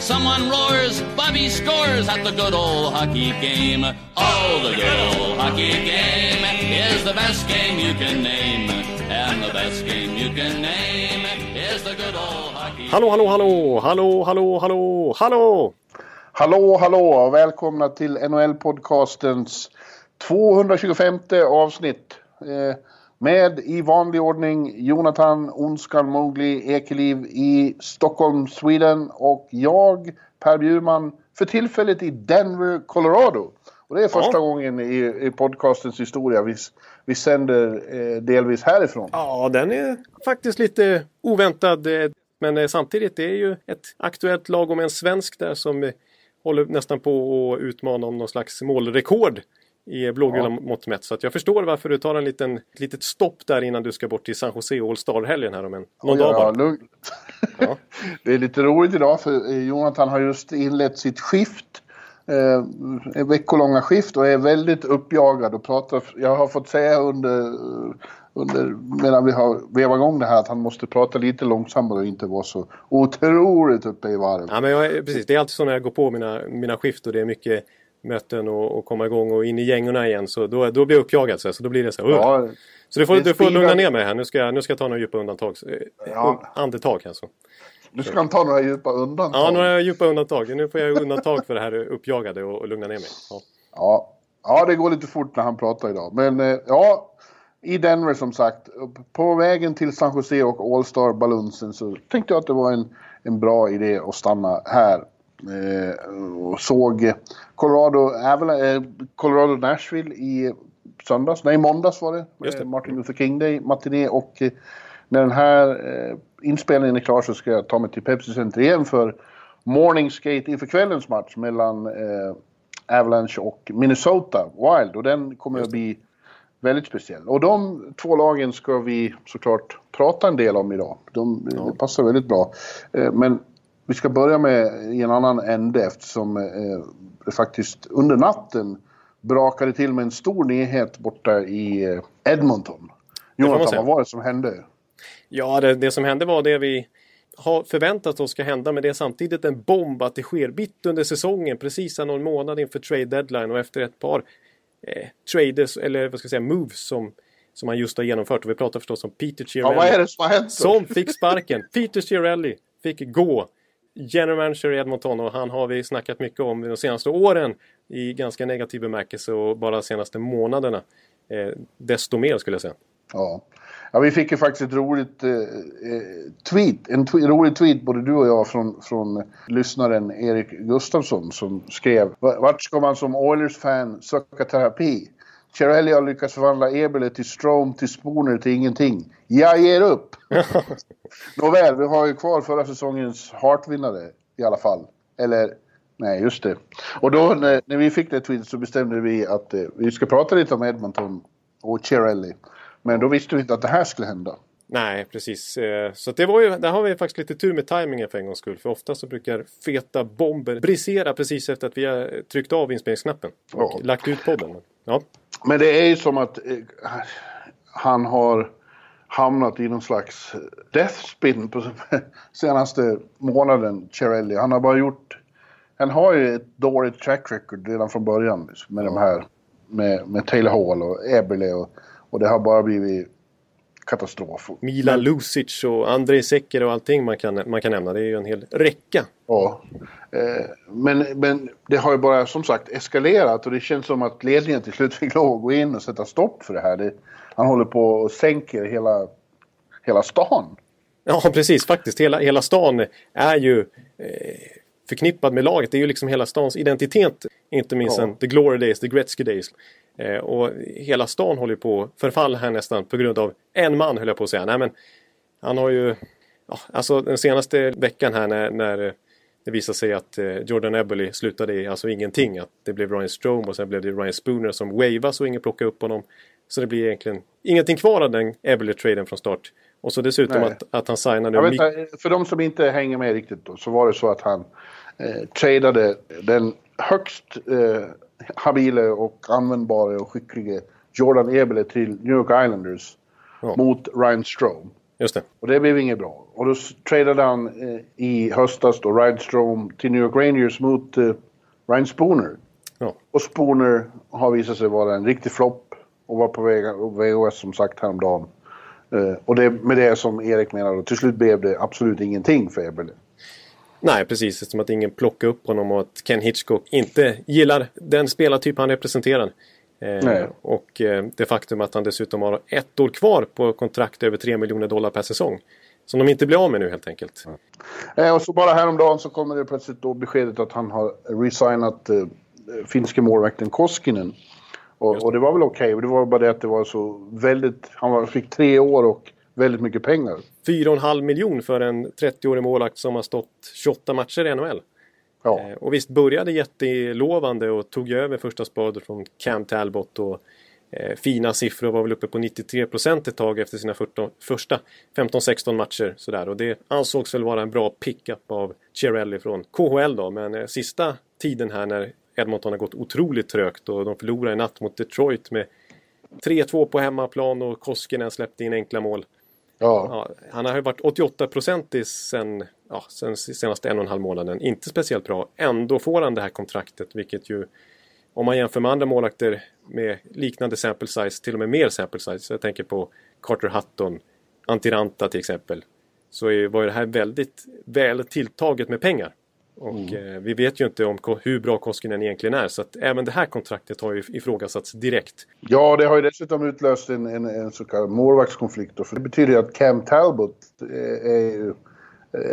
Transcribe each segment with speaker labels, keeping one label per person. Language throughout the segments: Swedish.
Speaker 1: Someone roars, Bobby scores at the good old hockey game. Oh, the good old hockey game is the best game you can name. And the best game you can name is the good old hockey
Speaker 2: Hallå, hallå, hallå, hallå, hallå, hallå, hallå!
Speaker 3: Hallå, hallå och välkomna till NHL-podcastens 225 avsnitt. Eh, med i vanlig ordning Jonathan Onskan Mowgli Ekeliv i Stockholm, Sweden och jag, Per Bjurman, för tillfället i Denver, Colorado. Och det är första
Speaker 2: Ja.
Speaker 3: gången i, i podcastens historia vi, vi sänder eh, delvis härifrån.
Speaker 2: Ja, den är faktiskt lite oväntad. eh, Men eh, samtidigt, det är ju ett aktuellt lag om en svensk där som eh, håller nästan på att utmana om någon slags målrekord i blågula mått mätt. Så att jag förstår varför du tar en liten, ett litet stopp där innan du ska bort till San Jose All Star-helgen här om en, någon dag
Speaker 3: Ja,
Speaker 2: bara.
Speaker 3: lugnt.
Speaker 2: Ja.
Speaker 3: Det är lite roligt idag för eh, Jonathan har just inlett sitt skift. Eh, veckolånga skift och är väldigt uppjagad och pratar. Jag har fått säga under, under medan vi har vevat igång det här att han måste prata lite långsammare och inte vara så otroligt uppe i varv.
Speaker 2: Ja, men jag, precis. Det är alltid så när jag går på mina, mina skift och det är mycket möten och, och komma igång och in i gängorna igen. Så då, då blir jag uppjagad. Så, här, så då blir det så här.
Speaker 3: Ja,
Speaker 2: Så du får, du får lugna ner mig här. Nu ska, jag- nu ska jag ta några djupa undantag. Eh,
Speaker 3: Ja.
Speaker 2: Andetag alltså.
Speaker 3: du ska ta några djupa undantag.
Speaker 2: Ja, några djupa undantag. Nu får jag undantag för det här uppjagade och, och lugna ner mig. Ja.
Speaker 3: Ja. ja, det går lite fort när han pratar idag. Men eh, ja, i Denver som sagt. På vägen till San Jose och All Star Balloonsen så tänkte jag att det var en, en bra idé att stanna här. Eh, och såg Colorado, eh, Colorado Nashville i söndags, nej måndags var det.
Speaker 2: Det.
Speaker 3: Eh, Martin Luther King Day, matiné och när den här inspelningen är klar så ska jag ta mig till Pepsi Center igen för morning skate inför kvällens match mellan Avalanche och Minnesota Wild och den kommer att bli väldigt speciell. Och de två lagen ska vi såklart prata en del om idag. De, Det passar väldigt bra. Men vi ska börja med i en annan ände eftersom eh, faktiskt under natten brakade till med en stor nyhet borta i eh, Edmonton. Jonathan, vad var det som hände?
Speaker 2: Ja, det, det som hände var det vi har förväntat oss ska hända men det är samtidigt en bomb att det sker mitt under säsongen precis någon månad inför trade deadline och efter ett par eh, traders eller vad ska jag säga moves som, som han just har genomfört och vi pratar förstås om Peter
Speaker 3: Ja,
Speaker 2: Chiarelli
Speaker 3: vad är det som har hänt? då?
Speaker 2: som fick sparken. Peter Chiarelli fick gå. General manager i Edmonton och han har vi snackat mycket om de senaste åren i ganska negativ bemärkelse och bara de senaste månaderna. Eh, desto mer skulle jag säga.
Speaker 3: Ja. ja, vi fick ju faktiskt ett roligt eh, eh, tweet, en tw- rolig tweet både du och jag från, från lyssnaren Erik Gustafsson som skrev Vart ska man som Oilers-fan söka terapi? Chiarelli har lyckats förvandla Eberle till Strom till Spooner till ingenting. Jag ger upp! Nåväl, vi har ju kvar förra säsongens Hart-vinnare i alla fall. Eller, nej just det. Och då när, när vi fick det tweetet så bestämde vi att eh, vi ska prata lite om Edmonton och Chiarelli. Men då visste vi inte att det här skulle hända.
Speaker 2: Nej, precis. Eh, Så det var ju, där har vi faktiskt lite tur med tajmingen för en gångs skull. För ofta så brukar feta bomber brisera precis efter att vi har tryckt av inspelningsknappen. Och
Speaker 3: Ja.
Speaker 2: lagt ut podden. Ja,
Speaker 3: Men det är ju som att eh, han har hamnat i någon slags death spin på senaste månaden, Chiarelli. Han har bara gjort... Han har ju ett dåligt track record redan från början liksom, med de här... Med, med Taylor Hall och Eberle och, och det har bara blivit katastrof.
Speaker 2: Milan Lucic och Andrei Secker och allting man kan, man kan nämna. Det är ju en hel räcka.
Speaker 3: Ja. Eh, men, men det har ju bara som sagt eskalerat och det känns som att ledningen till slut fick lov att gå in och sätta stopp för det här. Det, han håller på och sänker hela, hela stan.
Speaker 2: Ja, precis. Faktiskt. Hela, hela stan är ju eh, förknippad med laget. Det är ju liksom hela stans identitet. Inte minst
Speaker 3: Ja.
Speaker 2: sen The Glory Days, The Gretzky Days. Eh, och hela stan håller ju på att förfalla här nästan på grund av en man höll jag på att säga. Nej, men han har ju... Ja, alltså den senaste veckan här när, när det visade sig att eh, Jordan Eberle slutade i alltså ingenting. Att det blev Ryan Strome och sen blev det Ryan Spooner som wavas och ingen plockade upp honom. Så det blir egentligen ingenting kvar av den Eberle-traden från start. Och så dessutom att, att han signade...
Speaker 3: Jag vet, för de som inte hänger med riktigt då, så var det så att han eh, tradade den högst eh, habile och användbara och skicklige Jordan Eberle till New York Islanders ja. mot Ryan Strome.
Speaker 2: Just det.
Speaker 3: Och det blev inget bra. Och då tradade han eh, i höstas då Ryan Strome till New York Rangers mot eh, Ryan Spooner.
Speaker 2: Ja.
Speaker 3: Och Spooner har visat sig vara en riktig flopp och var på väg VHS som sagt häromdagen. Uh, och det med det som Erik menar då, till slut blev det absolut ingenting för Eberle.
Speaker 2: Nej, precis. Som att ingen plockar upp honom och att Ken Hitchcock inte gillar den spelartyp han representerar. Eh, och eh, det faktum att han dessutom har ett år kvar på kontrakt över 3 miljoner dollar per säsong. Som de inte blir av med nu helt enkelt.
Speaker 3: Eh, och så bara häromdagen så kommer det plötsligt då beskedet att han har resignat eh, finske målvakten Koskinen. Och, och, det var väl okej, okay, det var bara det att det var så väldigt... Han fick tre år och väldigt mycket pengar.
Speaker 2: 4,5 miljon för en 30-årig målvakt som har stått 28 matcher i NHL.
Speaker 3: Ja.
Speaker 2: Eh, och visst började jättelovande och tog över första spadet från Cam Talbot och eh, fina siffror var väl uppe på 93 procent ett tag efter sina 14, första 15-16 matcher. Sådär. Och det ansågs väl vara en bra pickup av Cherelli från KHL då. Men eh, sista tiden här när Edmonton har gått otroligt trögt och de förlorade i natt mot Detroit med 3-2 på hemmaplan och Koskinen släppte in enkla mål.
Speaker 3: Ja.
Speaker 2: ja han har ju varit 88-procentig sen, ja, sen senaste en och en halv månaden. Inte speciellt bra. Ändå får han det här kontraktet vilket ju om man jämför med andra målakter med liknande sample size, till och med mer sample size. Jag tänker på Carter Hutton, Antiranta till exempel. Så var det här väldigt väl tilltaget med pengar. Och mm. eh, vi vet ju inte om hur bra Koskinen egentligen är. Så att även det här kontraktet har ju ifrågasatts direkt.
Speaker 3: Ja, det har ju dessutom utlöst en, en, en så kallad målvaktskonflikt. För det betyder ju att Cam Talbot är, är ju eh,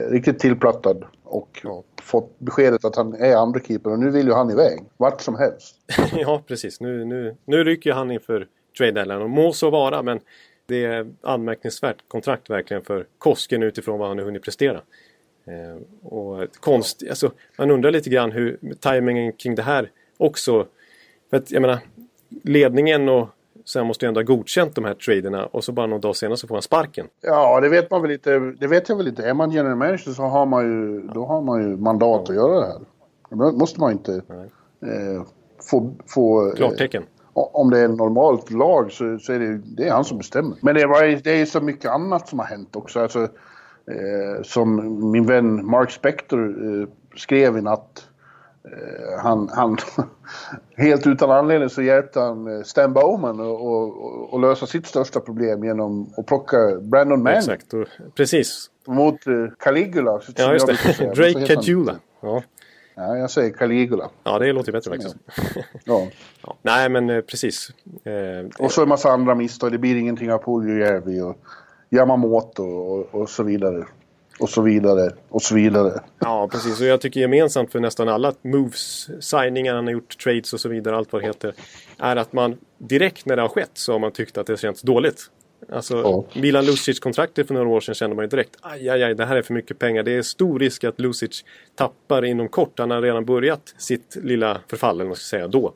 Speaker 3: riktigt tillplattad. Och ja. fått beskedet att han är andra keeper och nu vill ju han iväg. Vart som helst.
Speaker 2: ja, precis. Nu, nu, nu rycker han inför trade deadline. Och må så vara, men det är anmärkningsvärt kontrakt verkligen för Kosken utifrån vad han har hunnit prestera. Eh, och konst, alltså, man undrar lite grann hur tajmingen kring det här också. För att jag menar, ledningen och sen måste ju ändå ha godkänt de här traderna och så bara någon dag senare så får han sparken.
Speaker 3: Ja, det vet man väl inte. Det vet jag väl inte. Är man general manager så har man ju, då har man ju mandat ja. att göra det här. Då måste man inte eh, få... få
Speaker 2: eh, Klartecken. Eh,
Speaker 3: om det är normalt lag så, så är det, det är han som bestämmer. Men det, var, det är så mycket annat som har hänt också. Alltså, Eh, som min vän Mark Spector eh, skrev i natt. Eh, han, han helt utan anledning så hjälpte han eh, Stan Bowman att lösa sitt största problem genom att plocka Brandon Manning.
Speaker 2: Exakt, och, precis.
Speaker 3: Mot eh, Caligula.
Speaker 2: Ja, just det. Drake Cagula. Ja.
Speaker 3: Ja, jag säger Caligula.
Speaker 2: Ja, det låter bättre faktiskt.
Speaker 3: Ja.
Speaker 2: ja. Nej, men precis.
Speaker 3: Och så en massa andra misstag. Det blir ingenting av Puljujärvi och Yamamoto och, och så vidare. Och så vidare och så vidare.
Speaker 2: Ja, precis. Och jag tycker gemensamt för nästan alla moves, signingar han har gjort, trades och så vidare, allt vad det heter. Är att man direkt när det har skett så har man tyckt att det känns dåligt. Alltså ja. Milan Lucic-kontraktet för några år sedan kände man ju direkt aj, aj, aj, det här är för mycket pengar. Det är stor risk att Lucic tappar inom kort. Han har redan börjat sitt lilla förfall, eller vad man ska säga, då.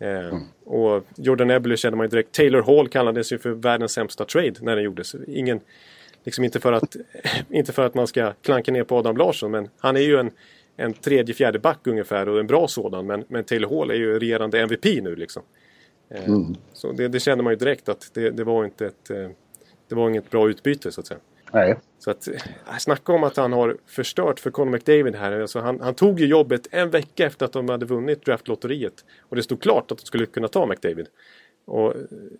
Speaker 2: Eh, mm. Och Jordan Eberle kände man ju direkt. Taylor Hall kallades ju för världens sämsta trade när den gjordes. Ingen, liksom inte, för att, inte för att man ska klanka ner på Adam Larsson men han är ju en, en tredje, fjärde back ungefär och en bra sådan. Men, men Taylor Hall är ju regerande MVP nu liksom. Eh, mm. Så det, det kände man ju direkt att det, det, var inte ett, eh, det var inget bra utbyte så att säga.
Speaker 3: Nej.
Speaker 2: Så att, äh, snacka om att han har förstört för Conor McDavid här. Alltså han, han, tog ju jobbet en vecka efter att de hade vunnit draftlotteriet. Och det stod klart att de skulle kunna ta McDavid. Och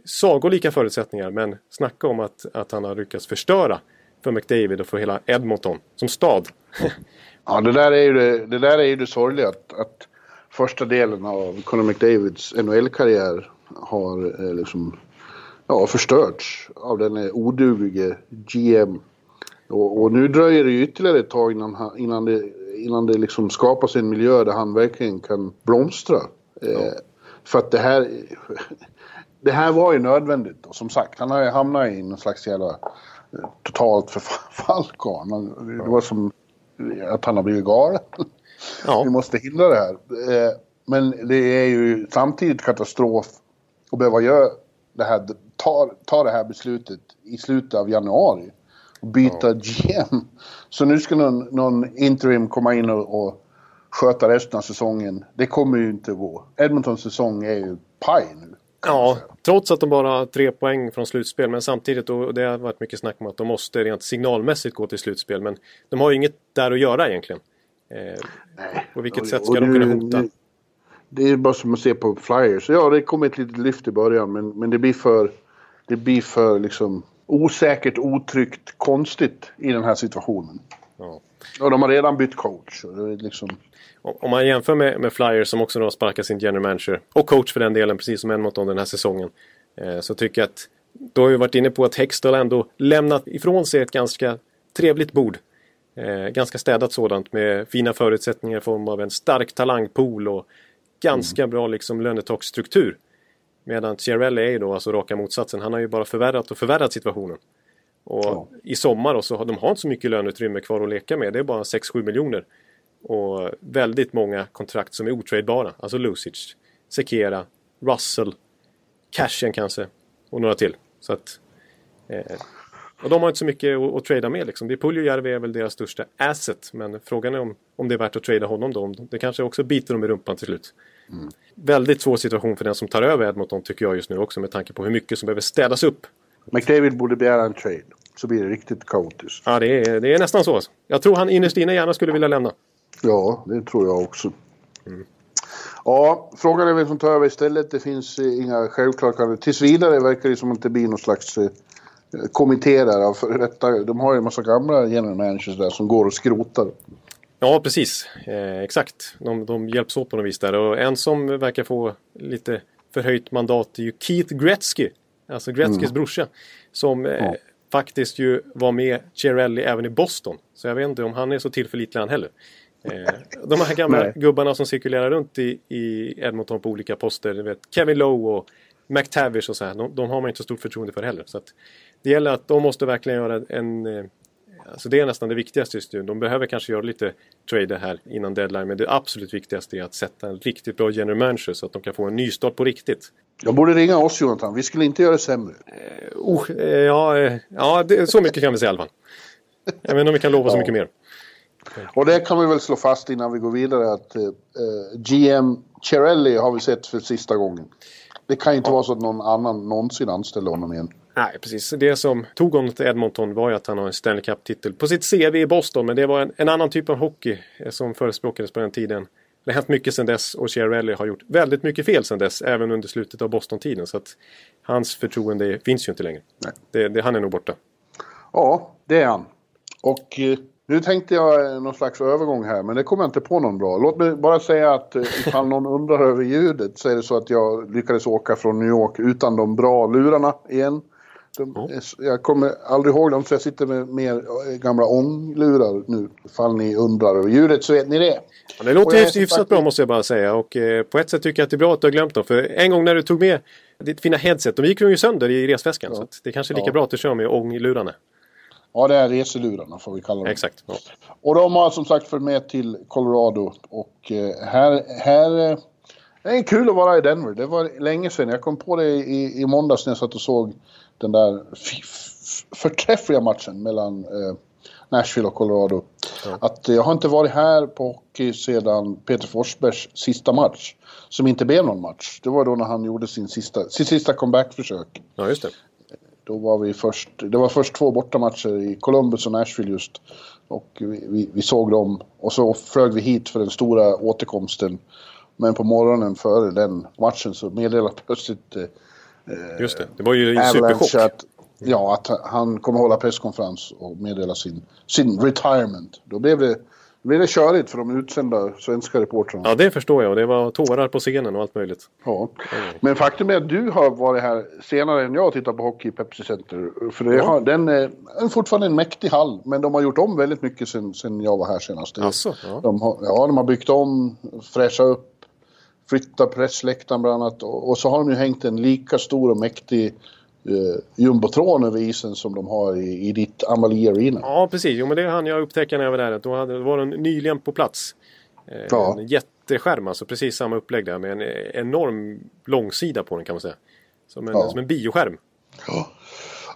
Speaker 2: sagolika förutsättningar men snacka om att, att han har lyckats förstöra för McDavid och för hela Edmonton som stad.
Speaker 3: ja, det där är ju det, det, där är ju det sorgliga att, att första delen av Conor McDavids NHL-karriär har eh, liksom ja, förstörts av den oduglige GM. Och, och, nu dröjer det ju ytterligare ett tag innan, innan det, innan det liksom skapas en miljö där han verkligen kan blomstra. Ja. Eh, för att det här... Det här var ju nödvändigt och som sagt, han har ju hamnat i någon slags jävla eh, totalt förfall. Det var som att han har blivit galen. Ja. Vi måste hindra det här. Eh, men det är ju samtidigt katastrof att behöva göra det här, tar, tar det här beslutet i slutet av januari och byta ja. GM. Så nu ska någon, någon interim komma in och, och sköta resten av säsongen. Det kommer ju inte gå. Edmontons säsong är ju paj nu.
Speaker 2: Ja, trots att de bara har tre poäng från slutspel. Men samtidigt, och det har varit mycket snack om att de måste rent signalmässigt gå till slutspel. Men de har ju inget där att göra egentligen. Eh, Nej. På vilket och, sätt ska de kunna hota?
Speaker 3: Det är bara som att se på Flyers. Ja, det kommer ett litet lyft i början men, men det blir för... Det blir för liksom osäkert, otryggt, konstigt i den här situationen. Ja. Och de har redan bytt coach. Liksom...
Speaker 2: Om man jämför med, med Flyers som också har sparkat sin general manager och coach för den delen, precis som Edmonton den här säsongen. Eh, så tycker jag att då har vi varit inne på att Hextall ändå lämnat ifrån sig ett ganska trevligt bord. Eh, ganska städat sådant med fina förutsättningar i form av en stark talangpool och ganska mm. bra liksom lönetaksstruktur. Medan Chiarelli är ju då alltså raka motsatsen. Han har ju bara förvärrat och förvärrat situationen. Och ja. i sommar då så har de har inte så mycket löneutrymme kvar att leka med. Det är bara 6-7 miljoner. Och väldigt många kontrakt som är otradebara. Alltså Lucic, Sekera, Russell, Cashen kanske och några till. Så att, eh, och de har inte så mycket att, att trada med liksom. Det Puljujärvi är väl deras största asset. Men frågan är om, om det är värt att trada honom då. Det kanske också biter dem i rumpan till slut. Mm. Väldigt svår situation för den som tar över Edmonton tycker jag just nu också med tanke på hur mycket som behöver städas upp.
Speaker 3: McDavid borde begära en trade. Så blir det riktigt kaotiskt.
Speaker 2: Ja, det är, det är nästan så. Jag tror han innerst inne gärna skulle vilja lämna.
Speaker 3: Ja, det tror jag också. Mm. Ja, frågan är vem som tar över istället. Det finns eh, inga självklara Tills vidare verkar det som att det blir någon slags eh, kommitté där. För detta, de har ju en massa gamla general managers där som går och skrotar.
Speaker 2: Ja, precis. Eh, exakt. De, de hjälps åt på något vis där. Och en som verkar få lite förhöjt mandat är ju Keith Gretzky. Alltså Gretzkys mm. brorsa. Som eh, ja. faktiskt ju var med Chiarelli även i Boston. Så jag vet inte om han är så tillförlitlig han heller. Eh, de här gamla gubbarna som cirkulerar runt i, i Edmonton på olika poster. Vet, Kevin Lowe och McTavish och så här. De, de, har man inte så stort förtroende för heller. Så att det gäller att de måste verkligen göra en... Alltså det är nästan det viktigaste just nu. De behöver kanske göra lite trader här innan deadline. Men det absolut viktigaste är att sätta en riktigt bra general manager så att de kan få en nystart på riktigt.
Speaker 3: Jag borde ringa oss Jonathan. Vi skulle inte göra det sämre.
Speaker 2: Eh, oh, eh, ja, eh, ja det, så mycket kan vi säga i alla fall. Jag vet inte om vi kan lova så mycket mer.
Speaker 3: Och det kan vi väl slå fast innan vi går vidare att eh, GM Cherelli har vi sett för sista gången. Det kan inte ja. vara så att någon annan någonsin anställer honom igen.
Speaker 2: Nej, precis. Det som tog honom till Edmonton var ju att han har en Stanley Cup-titel på sitt CV i Boston. Men det var en, en, annan typ av hockey eh, som förespråkades på den tiden. Det har hänt mycket sedan dess och Chiarelli har gjort väldigt mycket fel sedan dess. Även under slutet av Boston-tiden. Så att hans förtroende finns ju inte längre. Nej. Det, det, han är nog borta.
Speaker 3: Ja, det är han. Och eh, nu tänkte jag någon slags övergång här, men det kommer jag inte på någon bra. Låt mig bara säga att eh, ifall någon undrar över ljudet så är det så att jag lyckades åka från New York utan de bra lurarna igen. De, mm. Jag kommer aldrig ihåg dem, så jag sitter med mer eh, gamla ånglurar nu. Ifall ni undrar över ljudet så vet ni det.
Speaker 2: Ja, det låter hyfsat faktiskt... bra måste jag bara säga. Och eh, på ett sätt tycker jag att det är bra att du har glömt dem. För en gång när du tog med ditt fina headset, de gick ju sönder i resväskan. Ja. Så det är kanske är lika ja. bra att du kör med ånglurarna.
Speaker 3: Ja, det är reselurarna får vi kalla dem.
Speaker 2: Exakt. Ja.
Speaker 3: Och de har som sagt följt med till Colorado. Och eh, här, här... Eh, det är kul att vara i Denver. Det var länge sedan. Jag kom på det i, i måndags när jag satt och såg den där förträffliga matchen mellan eh, Nashville och Colorado. Ja. Att jag har inte varit här på hockey sedan Peter Forsbergs sista match. Som inte blev någon match. Det var då när han gjorde sin sista, sin sista comebackförsök.
Speaker 2: Ja, just det.
Speaker 3: Då var vi först, det var först två bortamatcher i Columbus och Nashville just. Och vi, vi, vi, såg dem och så flög vi hit för den stora återkomsten. Men på morgonen före den matchen så meddelade plötsligt eh,
Speaker 2: Just det, det var ju en superchock. Att,
Speaker 3: ja, att han kommer hålla presskonferens och meddela sin, sin retirement. Då blev det då blev det körigt för de utsända svenska reportrarna.
Speaker 2: Ja, det förstår jag. Det var tårar på scenen och allt möjligt.
Speaker 3: Ja. Men faktum är att du har varit här senare än jag och tittat på hockey i Pepsi Center. För det ja. har, den är fortfarande en mäktig hall. Men de har gjort om väldigt mycket sen, sen jag var här senast.
Speaker 2: Alltså, ja.
Speaker 3: De har, ja, de har byggt om, fräschat upp, flyttat pressläktaren bland annat. Och, och så har de ju hängt en lika stor och mäktig eh, jumbotron över isen som de har i, i ditt Amalie Arena.
Speaker 2: Ja, precis. Jo, men det hann jag upptäcka när jag var där. Då, hade, var den nyligen på plats. Eh, ja. En jätteskärm, alltså precis samma upplägg där med en enorm långsida på den kan man säga. Som en, ja. som en bioskärm.
Speaker 3: Ja,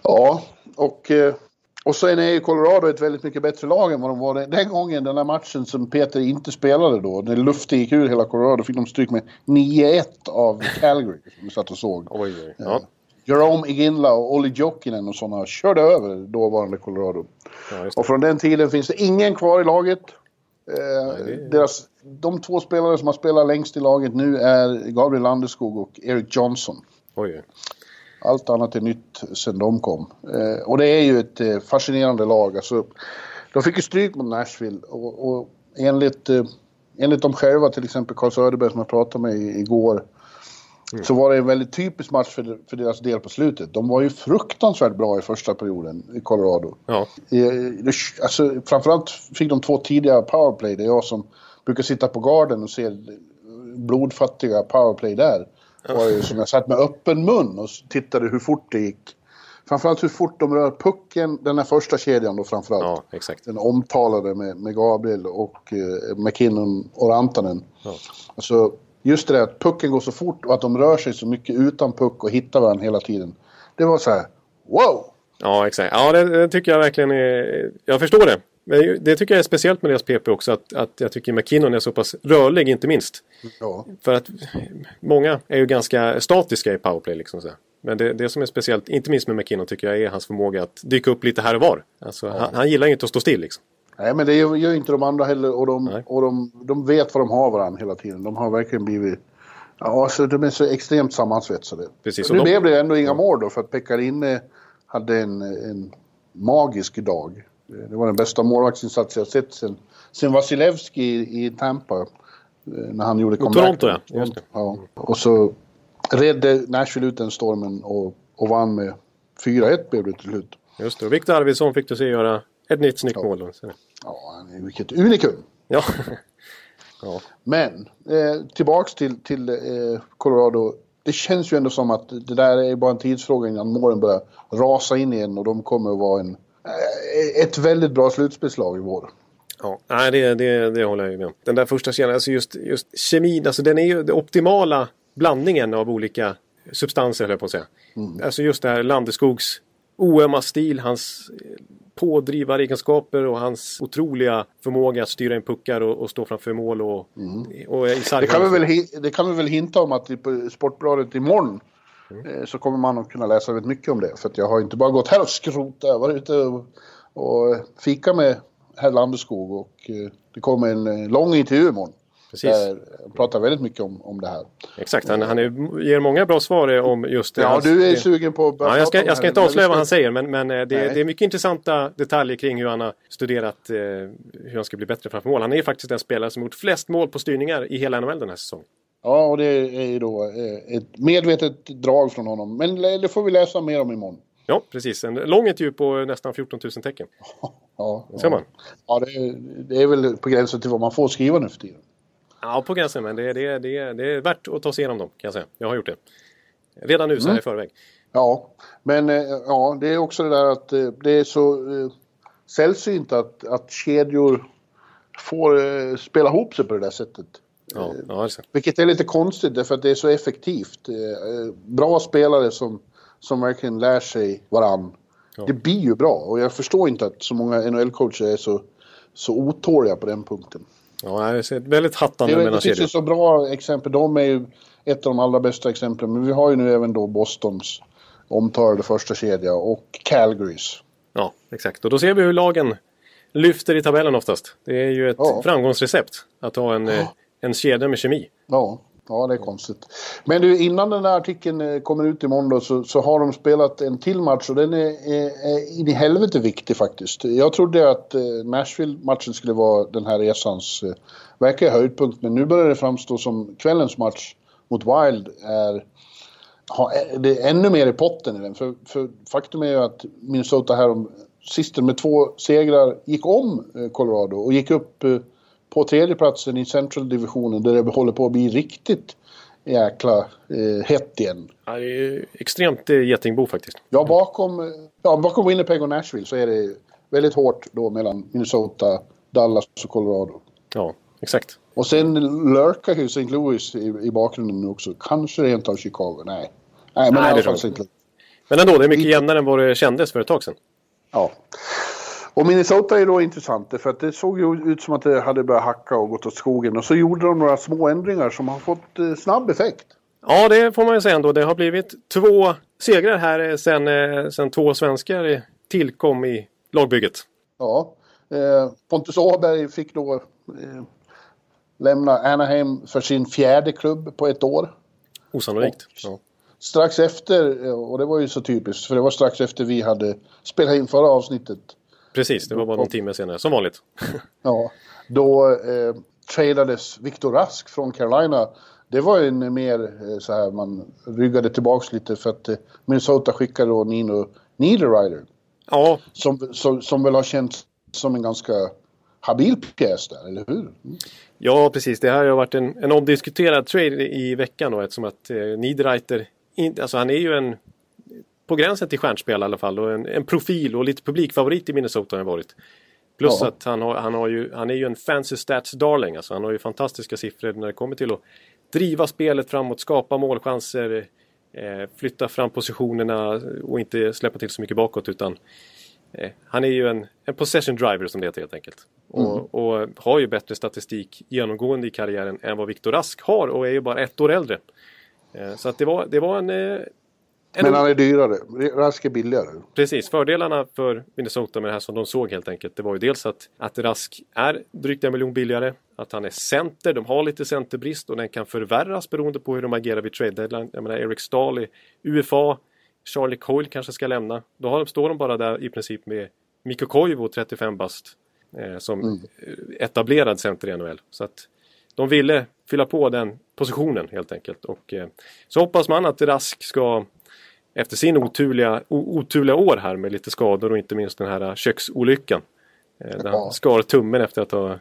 Speaker 3: ja och, eh, och sen är ju Colorado ett väldigt mycket bättre lag än vad de var den gången, den här matchen som Peter inte spelade då. När luften gick ur hela Colorado fick de stryk med 9-1 av Calgary, som vi satt och såg.
Speaker 2: Oj, oj. Ja.
Speaker 3: Jerome Iginla och Olli Jokinen och sådana körde över dåvarande Colorado. Ja, och från den tiden finns det ingen kvar i laget. Eh, Nej, deras, de två spelare som har spelat längst i laget nu är Gabriel Landeskog och Eric Johnson.
Speaker 2: Oj.
Speaker 3: Allt annat är nytt sen de kom. Eh, och det är ju ett eh, fascinerande lag. Alltså, de fick ju stryk mot Nashville och, och enligt, eh, enligt dem själva, till exempel Carl Söderberg som jag pratade med igår, Mm. Så var det en väldigt typisk match för, för deras del på slutet. De var ju fruktansvärt bra i första perioden i Colorado.
Speaker 2: Ja.
Speaker 3: I, alltså, framförallt fick de två tidiga powerplay. Det är jag som brukar sitta på garden och se blodfattiga powerplay där. Var ju som jag satt med öppen mun och tittade hur fort det gick. Framförallt hur fort de rör pucken, den här första kedjan då framförallt.
Speaker 2: Ja, exakt.
Speaker 3: Den omtalade med, med Gabriel och eh, McKinnon och Rantanen. Ja. Alltså, just det där att pucken går så fort och att de rör sig så mycket utan puck och hittar varandra hela tiden. Det var så här, wow!
Speaker 2: Ja, exakt. Ja, det, det tycker jag verkligen är... Jag förstår det. Men det tycker jag är speciellt med deras PP också, att, att jag tycker McKinnon är så pass rörlig, inte minst.
Speaker 3: Ja.
Speaker 2: För att många är ju ganska statiska i powerplay. Liksom så. Men det, det som är speciellt, inte minst med McKinnon, tycker jag är hans förmåga att dyka upp lite här och var. Alltså, ja. han, han, gillar ju inte att stå still. Liksom.
Speaker 3: Nej, men det gör inte de andra heller. Och, de, och de, de vet vad de har varandra hela tiden. De har verkligen blivit... Ja, alltså, de är så extremt sammansvetsade.
Speaker 2: Precis,
Speaker 3: nu de... blev det ändå inga mål då, för att Pekkarine hade en, en magisk dag. Det var den bästa målvaktsinsats jag sett sen, sen Vasilevski i, i Tampa. Eh, när han gjorde
Speaker 2: comeback. Toronto, ja.
Speaker 3: Ja. Och så redde Nashville ut den stormen och, och vann med 4-1 blev det till slut.
Speaker 2: Just det, och Victor Arvidsson fick du se göra ett nytt snyggt
Speaker 3: ja.
Speaker 2: mål.
Speaker 3: Ja, vilket unikum!
Speaker 2: Ja. ja.
Speaker 3: Men, eh, tillbaks till, till eh, Colorado. Det känns ju ändå som att det där är bara en tidsfråga innan målen börjar rasa in igen och de kommer att vara en, eh, ett väldigt bra slutspelslag i vår.
Speaker 2: Ja, nej, det, det, det håller jag ju med om. Den där första scenen, alltså just, just kemin, alltså den är ju den optimala blandningen av olika substanser, höll jag på att säga. Mm. Alltså just det här Landeskogs oömma stil, hans pådrivaregenskaper och hans otroliga förmåga att styra in puckar och, och stå framför mål och, mm. och
Speaker 3: i det, kan vi väl, det kan vi väl hinta om att på Sportbladet imorgon mm. Eh, så kommer man att kunna läsa väldigt mycket om det. För att jag har inte bara gått här och skrotat, jag har varit ute och, och fika med herr Landeskog och eh, det kommer en eh, lång intervju imorgon. Precis. Där pratar väldigt mycket om, om det här.
Speaker 2: Exakt, han, han är, ger många bra svar om just det.
Speaker 3: Ja,
Speaker 2: hans,
Speaker 3: du är sugen på att
Speaker 2: ja, Jag ska, jag ska inte avslöja vad han säger men, men det, det, är mycket intressanta detaljer kring hur han har studerat eh, hur han ska bli bättre framför mål. Han är faktiskt den spelare som gjort flest mål på styrningar i hela NHL den här säsongen.
Speaker 3: Ja, och det är ju då eh, ett medvetet drag från honom. Men det får vi läsa mer om imorgon.
Speaker 2: Ja, precis. En lång intervju på nästan 14 000 tecken.
Speaker 3: Ja,
Speaker 2: det ser man.
Speaker 3: Ja, det är, det är väl på gränsen till vad man får skriva nu för tiden.
Speaker 2: Ja, på gränsen. Men det, det, det, det är värt att ta sig igenom dem kan jag säga. Jag har gjort det. Redan nu så här mm. i förväg.
Speaker 3: Ja, men eh, ja, det är också det där att eh, det är så eh, sällsynt att, att kedjor får spela ihop sig på det där sättet.
Speaker 2: Ja, ja, alltså.
Speaker 3: Vilket är lite konstigt därför att det är så effektivt. Bra spelare som, som verkligen lär sig varann. Ja. Det blir ju bra och jag förstår inte att så många NHL-coacher är så, så otåliga på den punkten.
Speaker 2: Ja, det är väldigt hattande
Speaker 3: mellan kedjor. Det finns ju så bra exempel. De är ju ett av de allra bästa exemplen. Men vi har ju nu även då Bostons omtalade första kedja och Calgarys.
Speaker 2: Ja, exakt. Och då ser vi hur lagen lyfter i tabellen oftast. Det är ju ett ja. framgångsrecept att ha en, ja. en kedja med kemi.
Speaker 3: Ja. Ja, det är konstigt. Men du, innan den här artikeln eh, kommer ut imorgon då, så, så har de spelat en till match och den är, är, är in i helvete viktig faktiskt. Jag trodde att eh, Nashville-matchen skulle vara den här resans eh, verkliga höjdpunkt, men nu börjar det framstå som kvällens match mot Wild är ha, eh, det är ännu mer i potten i den. För, för faktum är ju att Minnesota här om sisten med två segrar gick om eh, Colorado och gick upp på tredjeplatsen i Central-divisionen där det håller på att bli riktigt jäkla eh, hett igen.
Speaker 2: Ja, det är extremt eh, getingbo faktiskt.
Speaker 3: Ja, bakom, ja, bakom Winnipeg och Nashville så är det väldigt hårt då mellan Minnesota, Dallas och Colorado.
Speaker 2: Ja, exakt.
Speaker 3: Och sen lurkar ju St. Louis i, i bakgrunden också. Kanske rent av Chicago. Nej. Nej, men,
Speaker 2: Nej,
Speaker 3: Nej,
Speaker 2: det
Speaker 3: det
Speaker 2: tror
Speaker 3: inte.
Speaker 2: Men ändå, det är mycket jämnare än vad det kändes för ett tag sedan.
Speaker 3: Ja. Och Minnesota är då intressant för att det såg ju ut som att det hade börjat hacka och gått åt skogen. Och så gjorde de några små ändringar som har fått eh, snabb effekt.
Speaker 2: Ja, det får man ju säga ändå. Det har blivit två segrar här eh, sen, eh, sen två svenskar tillkom i lagbygget.
Speaker 3: Ja. Eh, Pontus Åberg fick då eh, lämna Anaheim för sin fjärde klubb på ett år.
Speaker 2: Osannolikt. Ja.
Speaker 3: Strax efter, och det var ju så typiskt, för det var strax efter vi hade spelat in förra avsnittet.
Speaker 2: Precis, det var bara någon timme senare, som vanligt.
Speaker 3: Ja, då eh, tradades Victor Rask från Carolina. Det var en mer eh, så här, man ryggade tillbaks lite för att eh, Minnesota skickade då Nino Niederreiter.
Speaker 2: Ja,
Speaker 3: Som, som, som väl har känts som en ganska habil pjäs där, eller hur?
Speaker 2: ja, precis. Det här har varit en, en omdiskuterad trade i veckan då eftersom att eh, Niederreiter, in, alltså han är ju en på gränsen till stjärnspel i alla fall och en, en profil och lite publikfavorit i Minnesota har han varit. Plus
Speaker 3: Ja.
Speaker 2: att han, har, han, har ju, han är ju en fancy stats darling. Alltså han har ju fantastiska siffror när det kommer till att driva spelet framåt, skapa målchanser, eh, flytta fram positionerna och inte släppa till så mycket bakåt. utan eh, Han är ju en, en possession driver som det heter helt enkelt. Och, och har ju bättre statistik genomgående i karriären än vad Viktor Rask har och är ju bara ett år äldre. Eh, så att det var, det var en... En
Speaker 3: Men han är dyrare. Rask är billigare.
Speaker 2: Precis, fördelarna för Minnesota med det här som de såg helt enkelt. Det var ju dels att, att Rask är drygt en miljon billigare. Att han är center, de har lite centerbrist och den kan förvärras beroende på hur de agerar vid trade deadline. Jag menar Eric Stahl i UFA, Charlie Coyle kanske ska lämna. Då har, står de bara där i princip med Mikko Koivu, 35 bast, eh, som
Speaker 3: Mm.
Speaker 2: etablerad center i NHL. Så att de ville fylla på den positionen helt enkelt. Och eh, så hoppas man att Rask ska efter sin oturliga, oturliga år här med lite skador och inte minst den här köksolyckan. Eh, där
Speaker 3: Ja.
Speaker 2: han skar tummen efter att ha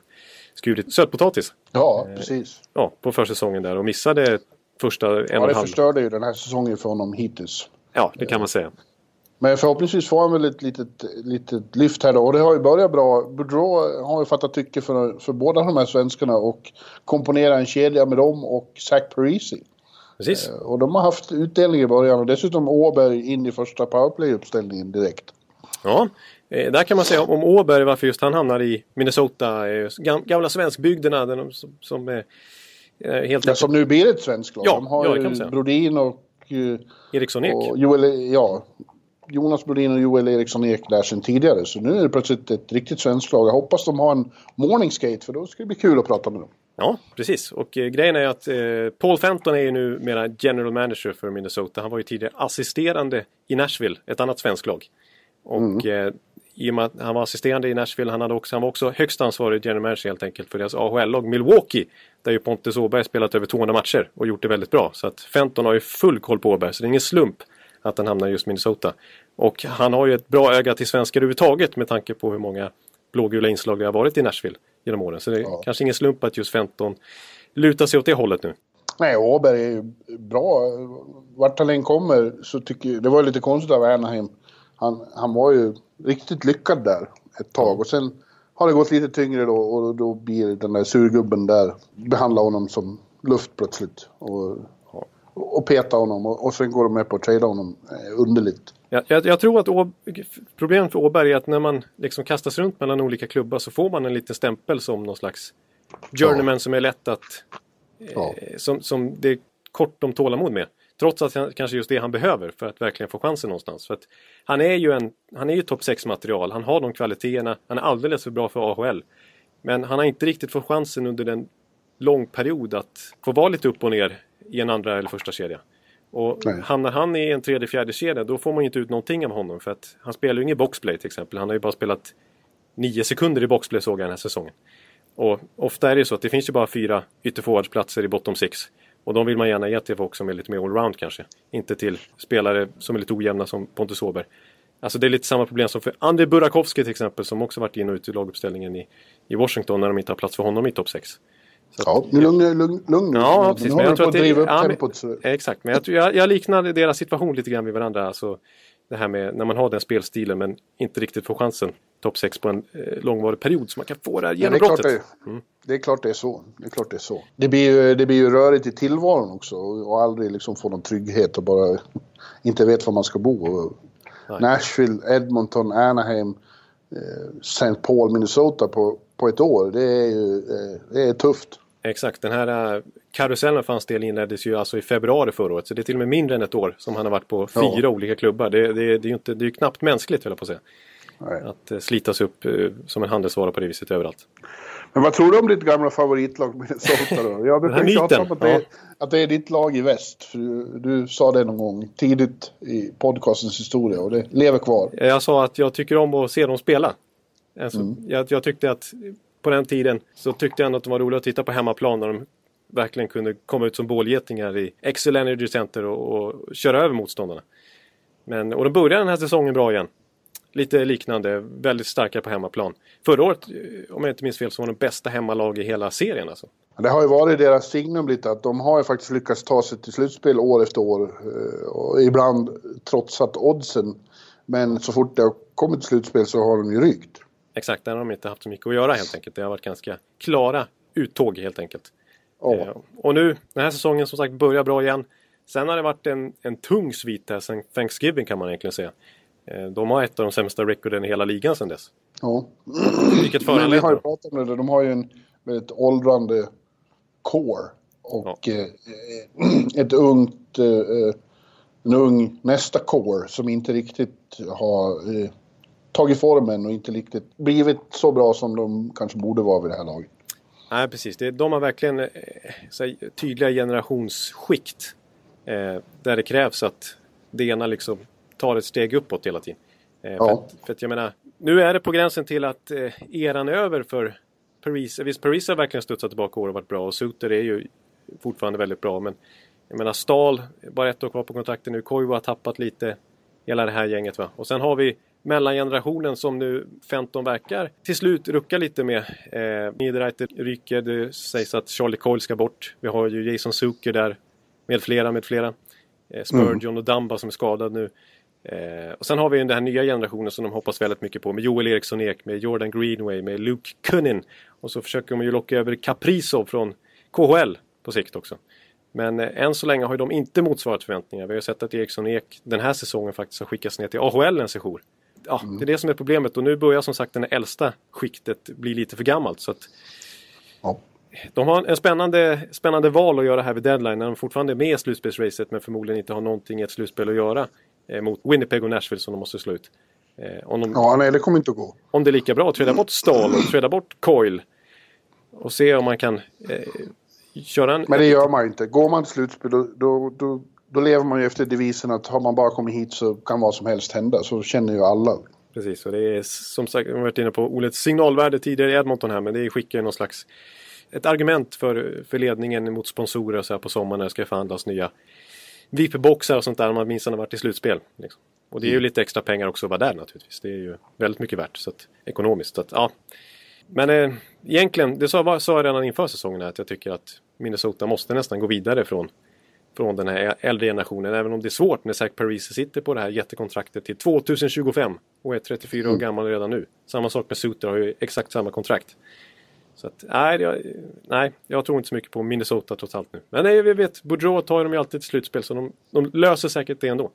Speaker 2: skurit sötpotatis
Speaker 3: Ja, precis.
Speaker 2: ja, på försäsongen där och missade första en
Speaker 3: Ja,
Speaker 2: och en
Speaker 3: det förstörde ju den här säsongen för honom hittills.
Speaker 2: Ja, det kan man säga.
Speaker 3: Men förhoppningsvis får han väl ett litet, litet lyft här då. Och det har ju börjat bra. Boudreau har ju fattat tycke för, för båda de här svenskarna och komponera en kedja med dem och Zach Parisi.
Speaker 2: Precis.
Speaker 3: Och de har haft utdelning i början och dessutom Åberg in i första powerplay-uppställningen direkt.
Speaker 2: Ja, eh, där kan man säga om Åberg varför just han hamnar i Minnesota. Eh, gam, gamla svenskbygderna de, som, som eh, eh, helt
Speaker 3: Ja, som nu blir ett svenskt lag.
Speaker 2: Ja,
Speaker 3: de har
Speaker 2: ja.
Speaker 3: Brodin och, eh,
Speaker 2: Eriksson Ek.
Speaker 3: och Joel, ja, Jonas Brodin och Joel Eriksson Ek där sedan tidigare. Så nu är det plötsligt ett riktigt svenskt lag. Jag hoppas de har en morning skate för då ska det bli kul att prata med dem.
Speaker 2: Ja, precis. Och eh, grejen är att eh, Paul Fenton är ju nu mera general manager för Minnesota. Han var ju tidigare assisterande i Nashville, ett annat svenskt lag. Och eh, i och med att han var assisterande i Nashville, han, hade också, han var också högst ansvarig general manager helt enkelt för deras AHL-lag Milwaukee. Där ju Pontus Åberg spelat över 200 matcher och gjort det väldigt bra. Så att Fenton har ju full koll på Åberg, så det är ingen slump att han hamnar just Minnesota. Och han har ju ett bra öga till svenskar överhuvudtaget med tanke på hur många blågula inslag det har varit i Nashville genom åren. Så det är
Speaker 3: Ja.
Speaker 2: kanske ingen slump att just Fenton lutar sig åt det hållet nu.
Speaker 3: Nej, Åberg är ju bra. Vart han än kommer så tycker jag, det var lite konstigt av Anaheim. Han, han var ju riktigt lyckad där ett tag och sen har det gått lite tyngre då och då blir den där surgubben där behandla honom som luft plötsligt och, och peta honom och, och sen går de med på att trada honom. Eh, underligt.
Speaker 2: Jag, jag, jag tror att Å, problemet för Åberg är att när man liksom kastas runt mellan olika klubbar så får man en liten stämpel som någon slags journeyman som är lätt att...
Speaker 3: Ja.
Speaker 2: Eh, som, som det är kort om tålamod med. Trots att han, kanske just det han behöver för att verkligen få chansen någonstans. För att han är ju en han är ju topp 6 material. Han har de kvaliteterna. Han är alldeles för bra för AHL. Men han har inte riktigt fått chansen under en lång period att få vara lite upp och ner i en andra eller första kedja. Och
Speaker 3: Nej.
Speaker 2: hamnar han i en tredje, fjärde kedja då får man ju inte ut någonting av honom. För att han spelar ju ingen boxplay till exempel. Han har ju bara spelat nio sekunder i boxplay såg jag den här säsongen. Och ofta är det ju så att det finns ju bara fyra ytterforwardsplatser i bottom six. Och de vill man gärna ge till folk som är lite mer allround kanske. Inte till spelare som är lite ojämna som Pontus Åberg. Alltså det är lite samma problem som för Andrei Burakovsky till exempel som också varit in och ut i laguppställningen i, i Washington när de inte har plats för honom i topp 6.
Speaker 3: Ja, nu lugn, lugn, lugn nu.
Speaker 2: Ja,
Speaker 3: Nu
Speaker 2: precis.
Speaker 3: håller
Speaker 2: Men jag tror att det,
Speaker 3: driva upp
Speaker 2: ja,
Speaker 3: tempot. Så.
Speaker 2: Exakt, men jag, tror- jag, jag liknar deras situation lite grann vid varandra. Alltså, det här med när man har den spelstilen men inte riktigt får chansen. topp 6 på en eh, långvarig period så man kan få det här
Speaker 3: Ja, det, är klart
Speaker 2: genombrottet.
Speaker 3: det, det är klart det är så. Det är klart det är så. Det blir ju, det blir ju rörigt i tillvaron också och aldrig liksom få någon trygghet och bara inte vet var man ska bo.
Speaker 2: Nej.
Speaker 3: Nashville, Edmonton, Anaheim, eh, St. Paul, Minnesota på, på ett år. Det är ju eh, det är tufft.
Speaker 2: Exakt, den här eh, karusellen för hans del inleddes ju alltså i februari förra året. Så det är till och med mindre än ett år som han har varit på
Speaker 3: Ja.
Speaker 2: fyra olika klubbar. Det, det, det är ju inte, det är knappt mänskligt höll jag på att säga.
Speaker 3: Nej.
Speaker 2: Att eh, slitas upp som en handelsvara på det viset överallt.
Speaker 3: Men vad tror du om ditt gamla favoritlag Minnesota då? Jag brukar tjata om att det, är,
Speaker 2: ja.
Speaker 3: att det är ditt lag i väst. För du, du sa det någon gång tidigt i podcastens historia och det lever kvar.
Speaker 2: Jag sa att jag tycker om att se dem spela. Alltså,
Speaker 3: Mm.
Speaker 2: jag, jag tyckte att på den tiden så tyckte jag ändå att de var roliga att titta på hemmaplan när de verkligen kunde komma ut som bålgetingar i Excel Energy Center och, och köra över motståndarna. Men, och de började den här säsongen bra igen. Lite liknande, väldigt starka på hemmaplan. Förra året, eh, om jag inte minns fel, så var de bästa hemmalag i hela serien. Alltså.
Speaker 3: Det har ju varit deras signum lite att de har ju faktiskt lyckats ta sig till slutspel år efter år. eh, Och ibland trotsat oddsen. Men så fort det har kommit till slutspel så har de ju rykt.
Speaker 2: Exakt, där har de inte haft så mycket att göra helt enkelt. Det har varit ganska klara uttåg helt enkelt.
Speaker 3: Ja.
Speaker 2: Eh, och nu, den här säsongen som sagt börjar bra igen. Sen har det varit en, en tung svit här sen Thanksgiving kan man egentligen säga. Eh, de har ett av de sämsta rekorden i hela ligan sen dess.
Speaker 3: ja.
Speaker 2: Vilket
Speaker 3: Men vi
Speaker 2: föranleder...
Speaker 3: har ju pratat om det, de har ju en väldigt åldrande core. Och eh, ett ungt, eh, en ung nästa core som inte riktigt har eh, tagit formen och inte riktigt blivit så bra som de kanske borde vara vid det här laget.
Speaker 2: Nej, precis. Det, de har verkligen eh, så tydliga generationsskikt. Eh, där det krävs att det ena liksom tar ett steg uppåt hela tiden. Eh, för,
Speaker 3: Ja.
Speaker 2: att, för att jag menar, nu är det på gränsen till att eh, eran är över för Paris. Visst, Paris har verkligen studsat tillbaka och varit bra och Suter är ju fortfarande väldigt bra. Men jag menar Stahl, bara ett år kvar på kontrakten nu. Koivu har tappat lite. Hela det här gänget va. Och sen har vi mellangenerationen som nu Fenton verkar till slut rucka lite med. Eh, Niederreiter ryker, det sägs att Charlie Coyle ska bort. Vi har ju Jason Zucker där med flera, med flera. Eh, Spurgeon och Dumba som är skadad nu. Eh, och sen har vi ju den här nya generationen som de hoppas väldigt mycket på med Joel Eriksson Ek, med Jordan Greenway, med Luke Cunnin. Och så försöker de ju locka över Kaprizov från KHL på sikt också. Men eh, än så länge har de inte motsvarat förväntningar. Vi har ju sett att Eriksson Ek den här säsongen faktiskt har skickats ner till AHL en session. Ja, det är det som är problemet och nu börjar som sagt det äldsta skiktet bli lite för gammalt. Så att
Speaker 3: Ja.
Speaker 2: de har en spännande, spännande val att göra här vid deadline när de fortfarande är med i slutspelsracet men förmodligen inte har någonting i ett slutspel att göra eh, mot Winnipeg och Nashville som de måste slå ut. Eh, om, de,
Speaker 3: Ja, nej, det kommer inte att gå.
Speaker 2: om det är lika bra att träda bort Stahl och träda bort Coil och se om man kan eh, köra en...
Speaker 3: Men det gör man inte. Går man till slutspel då, då, då, då lever man ju efter devisen att har man bara kommit hit så kan vad som helst hända. Så känner ju alla.
Speaker 2: Precis, och det är som sagt, vi har varit inne på Oles signalvärde tidigare i Edmonton här, men det skickar ju någon slags ett argument för, för ledningen mot sponsorer så här på sommaren när det ska förhandlas nya VIP-boxar och sånt där om man minst har varit i slutspel. Liksom. Och det är ju lite extra pengar också att vara där naturligtvis. Det är ju väldigt mycket värt så att, ekonomiskt. Så att, ja. Men eh, egentligen, det sa, sa jag redan inför säsongen här, att jag tycker att Minnesota måste nästan gå vidare från från den här äldre generationen. Även om det är svårt när Zach Parise sitter på det här jättekontraktet till 2025 och är 34 år gammal redan nu. Samma sak med Suter har ju exakt samma kontrakt. Så att, nej, jag, nej, jag tror inte så mycket på Minnesota trots allt nu. Men nej, vi vet, Boudreau tar de ju alltid till slutspel så de, de löser säkert det ändå.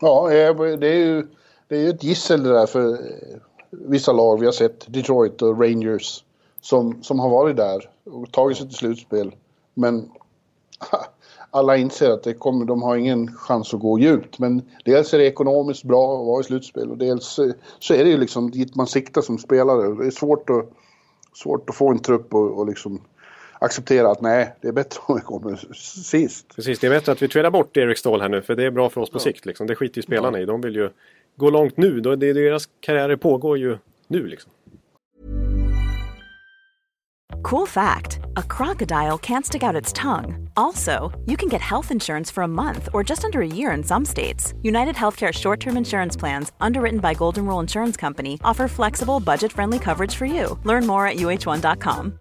Speaker 3: Ja, eh, det är ju, det är ett gissel det där för eh, vissa lag. Vi har sett Detroit och Rangers som, som har varit där och tagit sig till slutspel. Men alla inser att det kommer, de har ingen chans att gå djupt. Men dels är det ekonomiskt bra att vara i slutspel och dels eh, så är det ju liksom dit man siktar som spelare. Det är svårt att, svårt att få en trupp och, och liksom acceptera att nej, det är bättre om vi kommer sist.
Speaker 2: Precis, det är bättre att vi trädar bort Erik Ståhl här nu för det är bra för oss på sikt. Liksom. Det skiter ju spelarna i. De vill ju gå långt nu. Deras karriärer pågår ju nu liksom.
Speaker 4: Cool fact a crocodile can't stick out its tongue. Also, you can get health insurance for a month or just under a year in some states. United Healthcare short term insurance plans, underwritten by Golden Rule Insurance Company, offer flexible, budget friendly coverage for you. Learn more at uh1.com.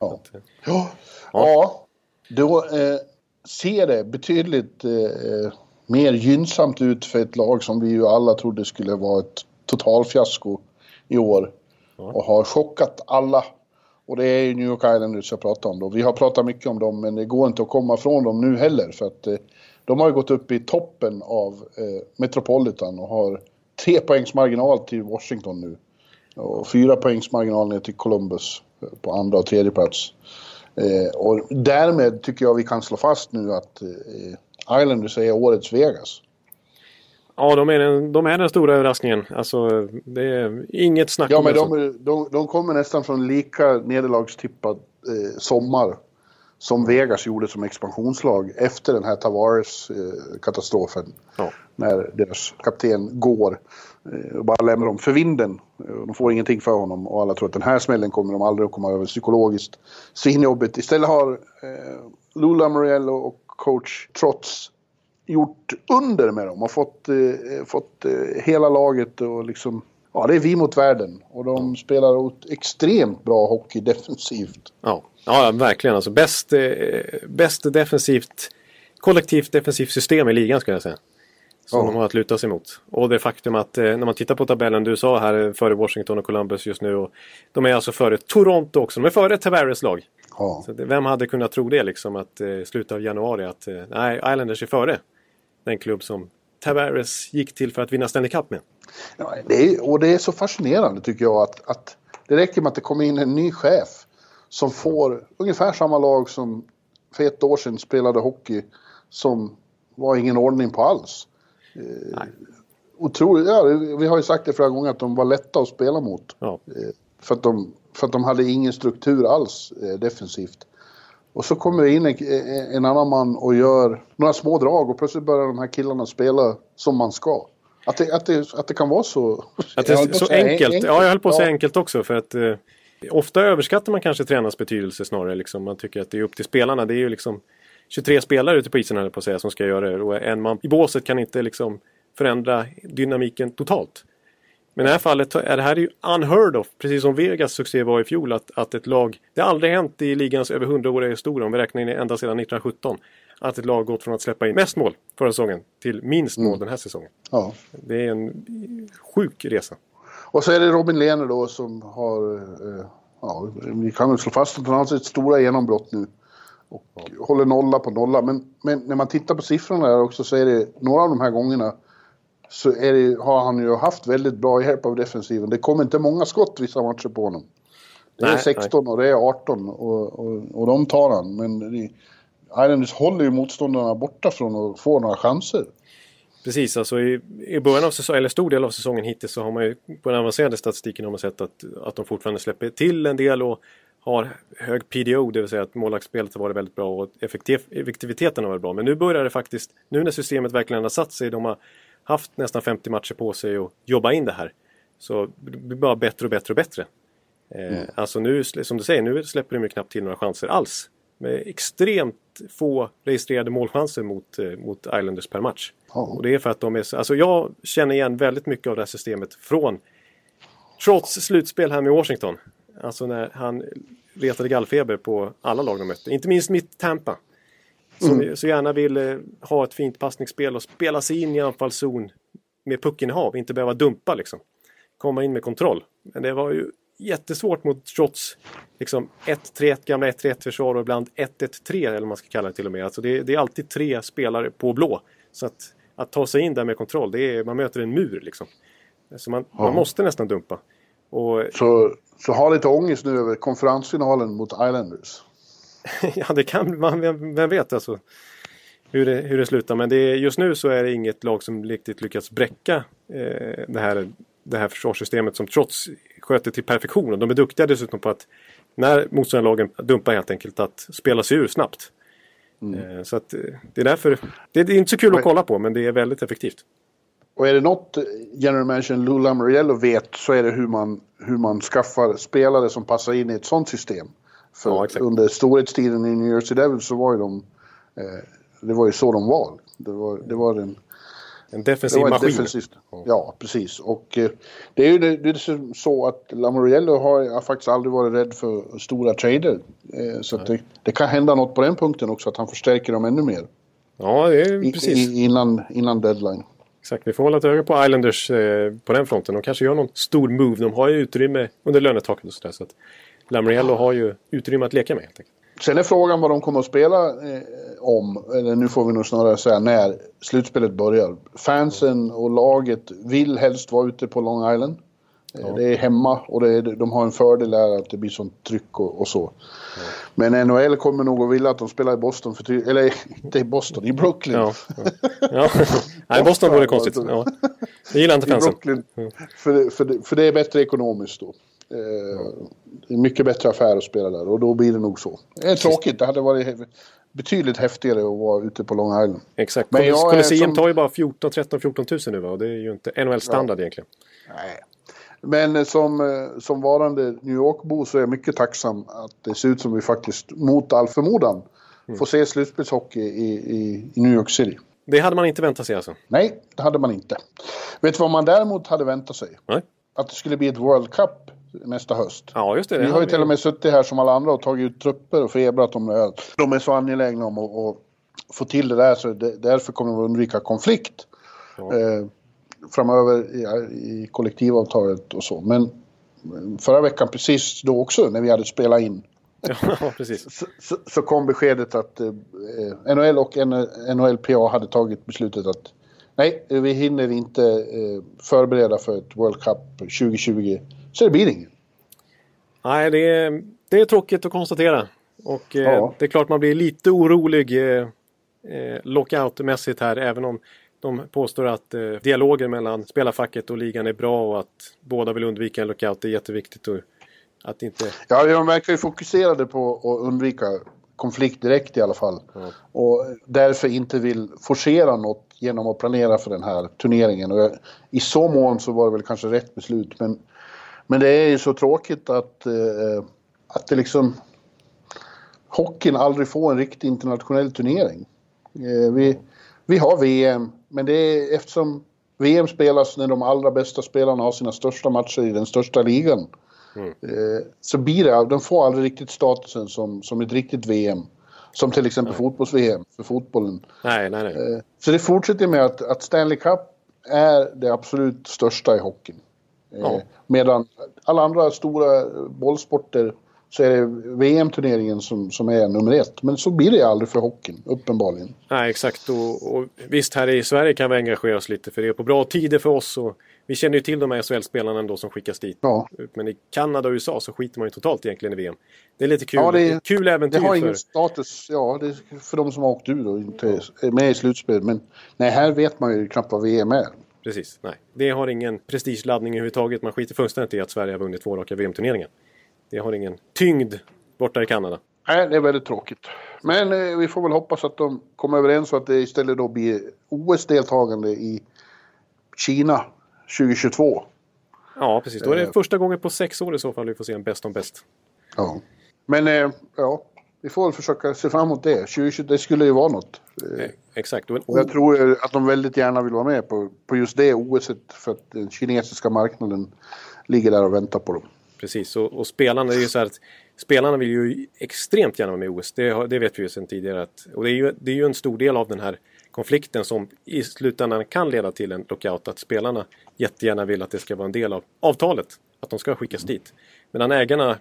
Speaker 3: Ja. Ja, ja. då eh, ser det betydligt eh, mer gynnsamt ut för ett lag som vi ju alla trodde skulle vara ett totalfiasko i år. Och har chockat alla. Och det är ju New York Islanders jag pratar om då. Vi har pratat mycket om dem men det går inte att komma från dem nu heller för att eh, de har ju gått upp i toppen av eh, Metropolitan och har tre poängs marginal till Washington nu. Och fyra poängs marginal ner till Columbus eh, på andra och tredje plats. Eh, och därmed tycker jag vi kan slå fast nu att eh, Islanders är årets Vegas.
Speaker 2: Ja, de är, den, de är den stora överraskningen. Alltså, det är inget snack
Speaker 3: Ja,
Speaker 2: om
Speaker 3: men de, de, de kommer nästan från lika nederlagstippad eh, sommar som Vegas gjorde som expansionslag efter den här Tavares-katastrofen.
Speaker 2: Ja.
Speaker 3: När deras kapten går eh, och bara lämnar dem för vinden. Eh, De får ingenting för honom och alla tror att den här smällen kommer de aldrig att komma över psykologiskt. Svinjobbigt. Istället har eh, Lula Moriello och coach Trots gjort under med dem och fått, eh, fått eh, hela laget och liksom... Ja, det är vi mot världen och de spelar extremt bra hockey defensivt.
Speaker 2: Ja, ja verkligen. Alltså, bäst, eh, bäst defensivt, kollektivt defensivt system i ligan skulle jag säga. Som
Speaker 3: Ja.
Speaker 2: de har att luta sig mot. Och det faktum att eh, när man tittar på tabellen, du sa här eh, före Washington och Columbus just nu. Och de är alltså före Toronto också. De är före Tavares lag.
Speaker 3: Ja.
Speaker 2: Så det, vem hade kunnat tro det liksom att eh, slutet av januari att eh, nej, Islanders är före. Den klubb som Tavares gick till för att vinna Stanley Cup med.
Speaker 3: Ja, det är, och det är så fascinerande tycker jag att, att det räcker med att det kommer in en ny chef som får ungefär samma lag som för ett år sedan spelade hockey som var ingen ordning på alls.
Speaker 2: Nej.
Speaker 3: Otroligt, ja, vi har ju sagt det flera gånger att de var lätta att spela mot.
Speaker 2: Ja.
Speaker 3: Eh, För att de, för att de hade ingen struktur alls eh, defensivt. Och så kommer det in en, en annan man och gör några små drag och plötsligt börjar de här killarna spela som man ska. Att det, att det, att det kan vara så...
Speaker 2: Att det är så
Speaker 3: säga
Speaker 2: enkelt. Ja, jag höll på att säga enkelt också. För att eh, ofta överskattar man kanske tränarens betydelse snarare. Liksom. Man tycker att det är upp till spelarna. Det är ju liksom 23 spelare ute på isen höll på att säga som ska göra det. Och en man i båset kan inte liksom förändra dynamiken totalt. Men i det här fallet är det här ju unheard of. Precis som Vegas succé var i fjol. Att, att ett lag, det har aldrig hänt i ligans över 100-åriga historia. Om vi räknar in det ända sedan 1917. Att ett lag gått från att släppa in mest mål förra säsongen till minst mål den här säsongen.
Speaker 3: Ja.
Speaker 2: Det är en sjuk resa.
Speaker 3: Och så är det Robin Lehner då som har... Eh, ja, vi kan väl slå fast att han har sitt stora genombrott nu. Och håller nolla på nolla. Men, men när man tittar på siffrorna där också så är det några av de här gångerna så det, har han ju haft väldigt bra hjälp av defensiven. Det kommer inte många skott vissa matcher på honom. Det är
Speaker 2: Nej,
Speaker 3: 16 och det är 18 och, och, och de tar han. Men det, Islanders håller ju motståndarna borta från att få några chanser.
Speaker 2: Precis, alltså i, i början av säsongen, eller stor del av säsongen hittills så har man ju på den avancerade statistiken har man sett att, att de fortfarande släpper till en del och har hög PDO, det vill säga att målvaktsspelet har varit väldigt bra och effektiv, effektiviteten har varit bra. Men nu börjar det faktiskt, nu när systemet verkligen har satt sig, de har haft nästan 50 matcher på sig att jobba in det här. Så det blir bara bättre och bättre och bättre. Eh, Alltså nu, som du säger, nu släpper de ju knappt till några chanser alls. Med extremt få registrerade målchanser mot, eh, mot Islanders per match.
Speaker 3: Ja.
Speaker 2: Och det är för att de är så, alltså jag känner igen väldigt mycket av det här systemet från trots slutspel här med Washington. Alltså när han retade gallfeber på alla lag de mötte. Inte minst mitt Tampa. Som så gärna vill eh, ha ett fint passningsspel och spela sig in i anfallszon med puckinnehav, inte behöva dumpa liksom. Komma in med kontroll. Men det var ju jättesvårt mot trots liksom 1-3, gamla 1-3 försvar och ibland 1-1-3 eller vad man ska kalla det till och med. Alltså det, det är alltid tre spelare på blå. Så att, att ta sig in där med kontroll, det är, man möter en mur liksom. Så man, man måste nästan dumpa. Och
Speaker 3: Så, så ha lite ångest nu över konferensfinalen mot Islanders.
Speaker 2: ja, det kan man, vem, vem vet alltså. Hur det, hur det slutar. Men det är, just nu så är det inget lag som riktigt lyckats bräcka eh, det, här, det här försvarssystemet som trots sköter till perfektion. Och de är duktiga dessutom på att när motståndarlagen dumpar helt enkelt att spela sig ur snabbt. Eh, så att eh, det är därför. Det, är inte så kul att kolla på men det är väldigt effektivt.
Speaker 3: Och är det något general manager Lou Lamoriello vet så är det hur man, hur man skaffar spelare som passar in i ett sånt system. För
Speaker 2: Ja,
Speaker 3: under storhetstiden i New Jersey Devils så var ju de... Eh, det var ju så de var. Det var, det var en...
Speaker 2: En defensiv maskin.
Speaker 3: defensivt. Ja, precis. Och eh, det är ju det, det är så att Lamoriello har har faktiskt aldrig varit rädd för stora trader. Eh, så det, det kan hända något på den punkten också, att han förstärker dem ännu mer.
Speaker 2: Ja, det är
Speaker 3: I,
Speaker 2: precis.
Speaker 3: i, innan, innan deadline.
Speaker 2: Exakt, vi får hålla ett öga på Islanders eh, på den fronten. De kanske gör någon stor move. De har ju utrymme under lönetaket och sådär. Så att Lamriello har ju utrymme att leka med helt enkelt.
Speaker 3: Sen är frågan vad de kommer att spela eh, om, eller nu får vi nog snarare säga när slutspelet börjar. Fansen och laget vill helst vara ute på Long Island. Eh, ja. Det är hemma och det är, de har en fördel där att det blir sånt tryck och, och så. Ja. Men NHL kommer nog att vilja att de spelar i Boston, för eller inte i Boston, i Brooklyn.
Speaker 2: Ja, ja. Nej, Boston vore konstigt. Ja. Det gillar inte fansen. Brooklyn,
Speaker 3: för, för, för det är bättre ekonomiskt då. Eh, det är mycket bättre affär att spela där och då blir det nog så. Det är tråkigt, det hade varit betydligt häftigare att vara ute på Long Island.
Speaker 2: Exakt, Men Colosseum som... tar ju bara 14, 13, 14 000 nu va? Och det är ju inte NHL-standard ja. egentligen.
Speaker 3: Nej. Men som, eh, som varande New York-bo så är jag mycket tacksam att det ser ut som vi faktiskt mot all förmodan mm. får se slutspelshockey i, i, i New York City.
Speaker 2: Det hade man inte väntat sig alltså?
Speaker 3: Nej, det hade man inte. Vet du vad man däremot hade väntat sig?
Speaker 2: Nej.
Speaker 3: Att det skulle bli ett World Cup nästa höst.
Speaker 2: Ja, just det.
Speaker 3: Vi har ju till och med suttit här som alla andra och tagit ut trupper och febrat om det. De är så angelägna om att, att få till det där så det, därför kommer vi undvika konflikt. Ja. Eh, framöver i, i kollektivavtalet och så. Men förra veckan precis då också när vi hade spelat in
Speaker 2: Ja.
Speaker 3: Så, så, så, kom beskedet att eh, NHL och NHLPA hade tagit beslutet att nej, vi hinner inte eh, förbereda för ett World Cup 2020. Så det blir inget.
Speaker 2: Nej, det är, det är tråkigt att konstatera. Och eh, ja. det är klart man blir lite orolig eh, eh lockoutmässigt här även om de påstår att eh, dialogen mellan spelarfacket och ligan är bra och att båda vill undvika en lockout. Det är jätteviktigt. Och att inte...
Speaker 3: Ja, de verkar ju fokuserade på att undvika konflikt direkt i alla fall. Mm. Och därför inte vill forcera något genom att planera för den här turneringen. Och jag, I så mån så var det väl kanske rätt beslut. Men, men det är ju så tråkigt att, eh, att det liksom... Hockeyn aldrig får en riktig internationell turnering. Eh, vi, vi har VM, men det är eftersom VM spelas när de allra bästa spelarna har sina största matcher i den största ligan. Mm. Eh, så blir det, de får aldrig riktigt statusen som, som ett riktigt VM. Som till exempel fotbolls-VM för fotbollen.
Speaker 2: Nej, nej, nej.
Speaker 3: Eh, så det fortsätter med att, att Stanley Cup är det absolut största i hockeyn. Eh, ja. Medan alla andra stora bollsporter så är det VM-turneringen som, som är nummer ett. Men så blir det aldrig för hockeyn, uppenbarligen.
Speaker 2: Nej, exakt. Och, och, visst, här i Sverige kan vi engagera oss lite för det är på bra tider för oss. Och vi känner ju till de här SHL-spelarna ändå som skickas dit.
Speaker 3: Ja.
Speaker 2: Men i Kanada och USA så skiter man ju totalt egentligen i VM. Det är lite kul. Ja, det är, kul äventyr.
Speaker 3: Det har ingen status, ja, det är för de som har åkt ur och inte är med i slutspel. Men nej, här vet man ju knappt vad VM är.
Speaker 2: Precis, nej. Det har ingen prestigeladdning överhuvudtaget. Man skiter fullständigt i att Sverige har vunnit två raka VM-turneringar. Det har ingen tyngd borta i Kanada.
Speaker 3: Nej, det är väldigt tråkigt. Men eh, vi får väl hoppas att de kommer överens så att det istället då blir OS-deltagande i Kina 2022.
Speaker 2: Ja, precis. Då är det eh. första gången på sex år i så fall vi får se en Best on Best.
Speaker 3: Ja. Men eh, ja, vi får väl försöka se fram emot det. 2020, det skulle ju vara något.
Speaker 2: Eh, exakt.
Speaker 3: Och jag tror att de väldigt gärna vill vara med på, på just det OS för att den kinesiska marknaden ligger där och väntar på dem.
Speaker 2: Precis, och, och spelarna, är ju så att spelarna vill ju extremt gärna vara med i OS. Det, det vet vi ju sedan tidigare. Att, och det är, ju, det är ju en stor del av den här konflikten som i slutändan kan leda till en lockout. Att spelarna jättegärna vill att det ska vara en del av avtalet. Att de ska skickas dit. Medan ägarna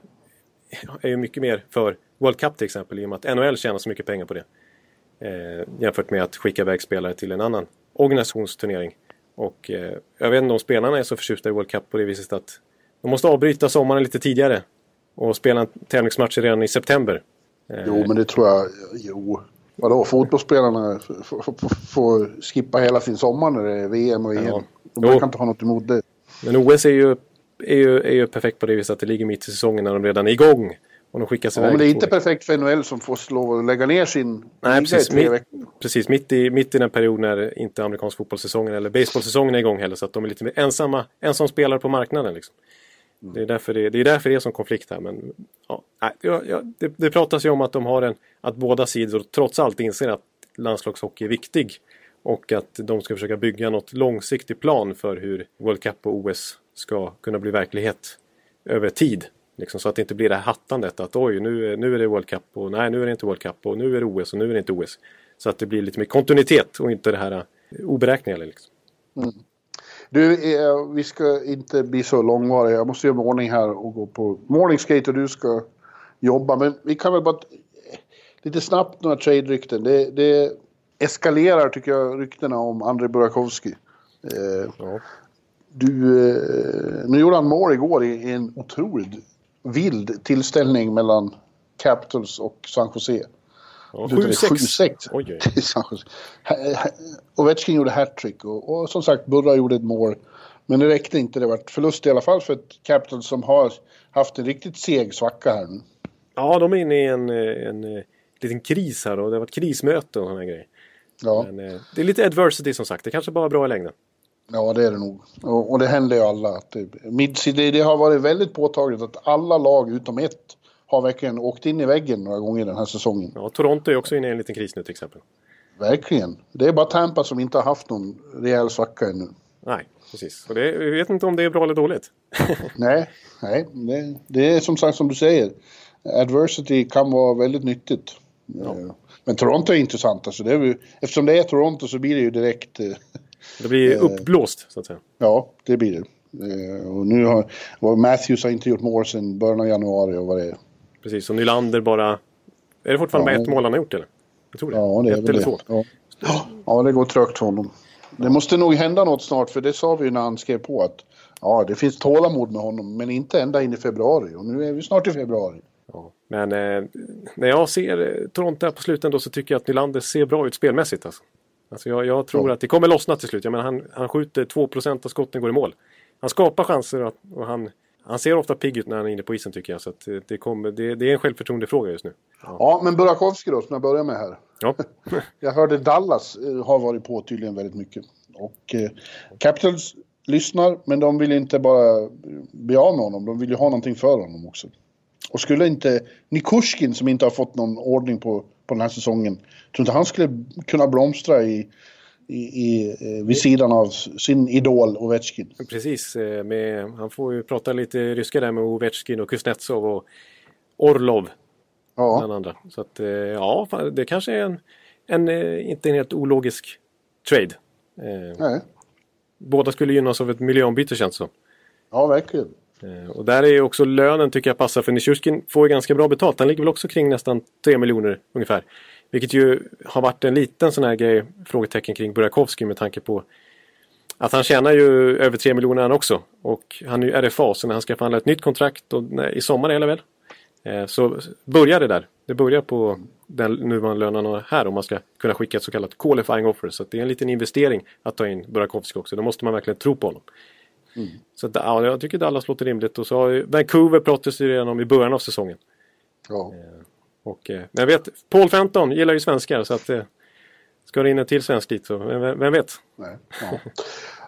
Speaker 2: är ju mycket mer för World Cup till exempel i och med att NHL tjänar så mycket pengar på det. Eh, jämfört med att skicka iväg spelare till en annan organisationsturnering. Och eh, jag vet inte om spelarna är så förtjusta i World Cup på det viset att de måste avbryta sommaren lite tidigare. Och spela en tävlingsmatch redan i september.
Speaker 3: Eh, jo, men det tror jag. Jo. Vadå, fotbollsspelarna får skippa hela sin sommar när det är VM och EM. Ja. De kan inte ha något emot det.
Speaker 2: Men OS är ju, är, ju, är ju perfekt på det viset att det ligger mitt i säsongen när de redan är igång. Och de skickas
Speaker 3: ja, men det är inte perfekt för NHL som får lov att lägga ner sin
Speaker 2: Nej, precis, mitt. Precis, mitt i, mitt i den period när inte amerikansk fotbollssäsongen eller baseballsäsongen är igång heller. Så att de är lite mer ensamma, ensam spelare på marknaden. Liksom. Mm. Det, är därför det, det är därför det är som konflikt här. Men, ja, ja det, det pratas ju om att de har en, att båda sidor trots allt inser att landslagshockey är viktig. Och att de ska försöka bygga något långsiktig plan för hur World Cup och OS ska kunna bli verklighet över tid. Liksom, så att det inte blir det här hattandet att oj, nu, nu är det World Cup och nej, nu är det inte World Cup och nu är det OS och nu är det inte OS. Så att det blir lite mer kontinuitet och inte det här oberäkneliga. Liksom.
Speaker 3: Du, eh, vi ska inte bli så långvariga. Jag måste göra mig ordning här och gå på morning skate och du ska jobba. Men vi kan väl bara lite snabbt några trade-rykten. Det, det eskalerar tycker jag ryktena om Andrei Burakovsky. Eh,
Speaker 2: Ja.
Speaker 3: Du, eh, nu gjorde han mål igår i en otroligt vild tillställning mellan Capitals och San Jose.
Speaker 2: Ja,
Speaker 3: Du, det är
Speaker 2: 7-6.
Speaker 3: 7-6
Speaker 2: Oj, oj.
Speaker 3: till San Jose. Ha- ha- Ovechkin gjorde hattrick och, och som sagt Burra gjorde ett mål. Men det räckte inte, det var förlust i alla fall för ett Capitals som har haft en riktigt seg svacka här nu.
Speaker 2: Ja, de är inne i en, eh, en, eh, liten kris här och det har varit krismöte och sådana grejer.
Speaker 3: Ja,
Speaker 2: Men, det är lite adversity som sagt. Det kanske bara är bra i längden.
Speaker 3: Ja det är det nog. Och, och det händer ju alla. Att det, det, har varit väldigt påtagligt att alla lag utom ett har verkligen åkt in i väggen några gånger den här säsongen.
Speaker 2: Ja, Toronto är också inne i en liten kris nu till exempel.
Speaker 3: Verkligen. Det är bara Tampa som inte har haft någon rejäl svacka ännu.
Speaker 2: Nej, precis. Och det, vi vet inte om det är bra eller dåligt.
Speaker 3: Nej, nej det, det är som sagt som du säger. Adversity kan vara väldigt nyttigt. Eh, Men Toronto är intressant. Alltså det är eftersom det är Toronto så blir det ju direkt... eh,
Speaker 2: Det blir uppblåst så att säga.
Speaker 3: Ja, det blir det. Eh, Och nu har Matthews har inte gjort mål sedan början av januari och vad det är.
Speaker 2: Precis, och Nylander bara... Är det fortfarande
Speaker 3: Ja.
Speaker 2: bara ett mål han har gjort eller? Jag tror det.
Speaker 3: Ja, det är
Speaker 2: ett eller
Speaker 3: det.
Speaker 2: två.
Speaker 3: Ja. ja, det går trögt för honom. Det måste nog hända något snart, för det sa vi ju när han skrev på att ja, det finns tålamod med honom, men inte ända in i februari. Och nu är vi snart i februari.
Speaker 2: Ja. Men eh, när jag ser eh, Toronto här på slutet då så tycker jag att Nylander ser bra ut spelmässigt. Alltså. Alltså jag, jag tror
Speaker 3: Ja.
Speaker 2: att det kommer lossna till slut. Jag menar, han, han skjuter 2% av skotten går i mål. Han skapar chanser och, och han, han ser ofta pigg ut när han är inne på isen tycker jag. Så eh, det, kommer, det, det är en självförtroendefråga just nu.
Speaker 3: Ja, men Burakovsky då, som jag börjar med här.
Speaker 2: Ja,
Speaker 3: Jag hörde Dallas eh, har varit på tydligen väldigt mycket. Och eh, Capitals lyssnar, men de vill inte bara bli av med honom. De vill ju ha någonting för honom också. Och skulle inte Nikushkin, som inte har fått någon ordning på, på den här säsongen, tror inte han skulle kunna blomstra i, i, i, eh, vid sidan av sin idol Ovechkin.
Speaker 2: precis. eh, Med, han får ju prata lite ryska där med Ovechkin och Kuznetsov och Orlov bland
Speaker 3: Ja,
Speaker 2: andra. Så att eh, ja, det kanske är en, en inte en helt ologisk trade.
Speaker 3: Nej.
Speaker 2: Båda skulle gynnas av ett miljöombyte känns det som.
Speaker 3: ja verkligen.
Speaker 2: Eh, och där är ju också lönen tycker jag passar för Nishushkin får ju ganska bra betalt. Han ligger väl också kring nästan 3 miljoner ungefär. Vilket ju har varit en liten sån här grej, frågetecken kring Burakovsky med tanke på att han tjänar ju över 3 miljoner han också. Och han är ju RFA så när han ska förhandla ett nytt kontrakt och, nej, i sommar är det väl? Eh, så börjar det där. Det börjar på den nuvarande lönen han har här om man ska kunna skicka ett så kallat qualifying offer. Så att det är en liten investering att ta in Burakovsky också. Då måste man verkligen tro på honom. Så att, ja, jag tycker Dallas låter rimligt. Och så har ju Vancouver pratades det redan om i början av säsongen.
Speaker 3: Ja.
Speaker 2: Och, eh, men jag vet, Paul Fenton gillar ju svenskar så att eh, ska det in en till svensk dit så vem, vem vet?
Speaker 3: Nej, ja.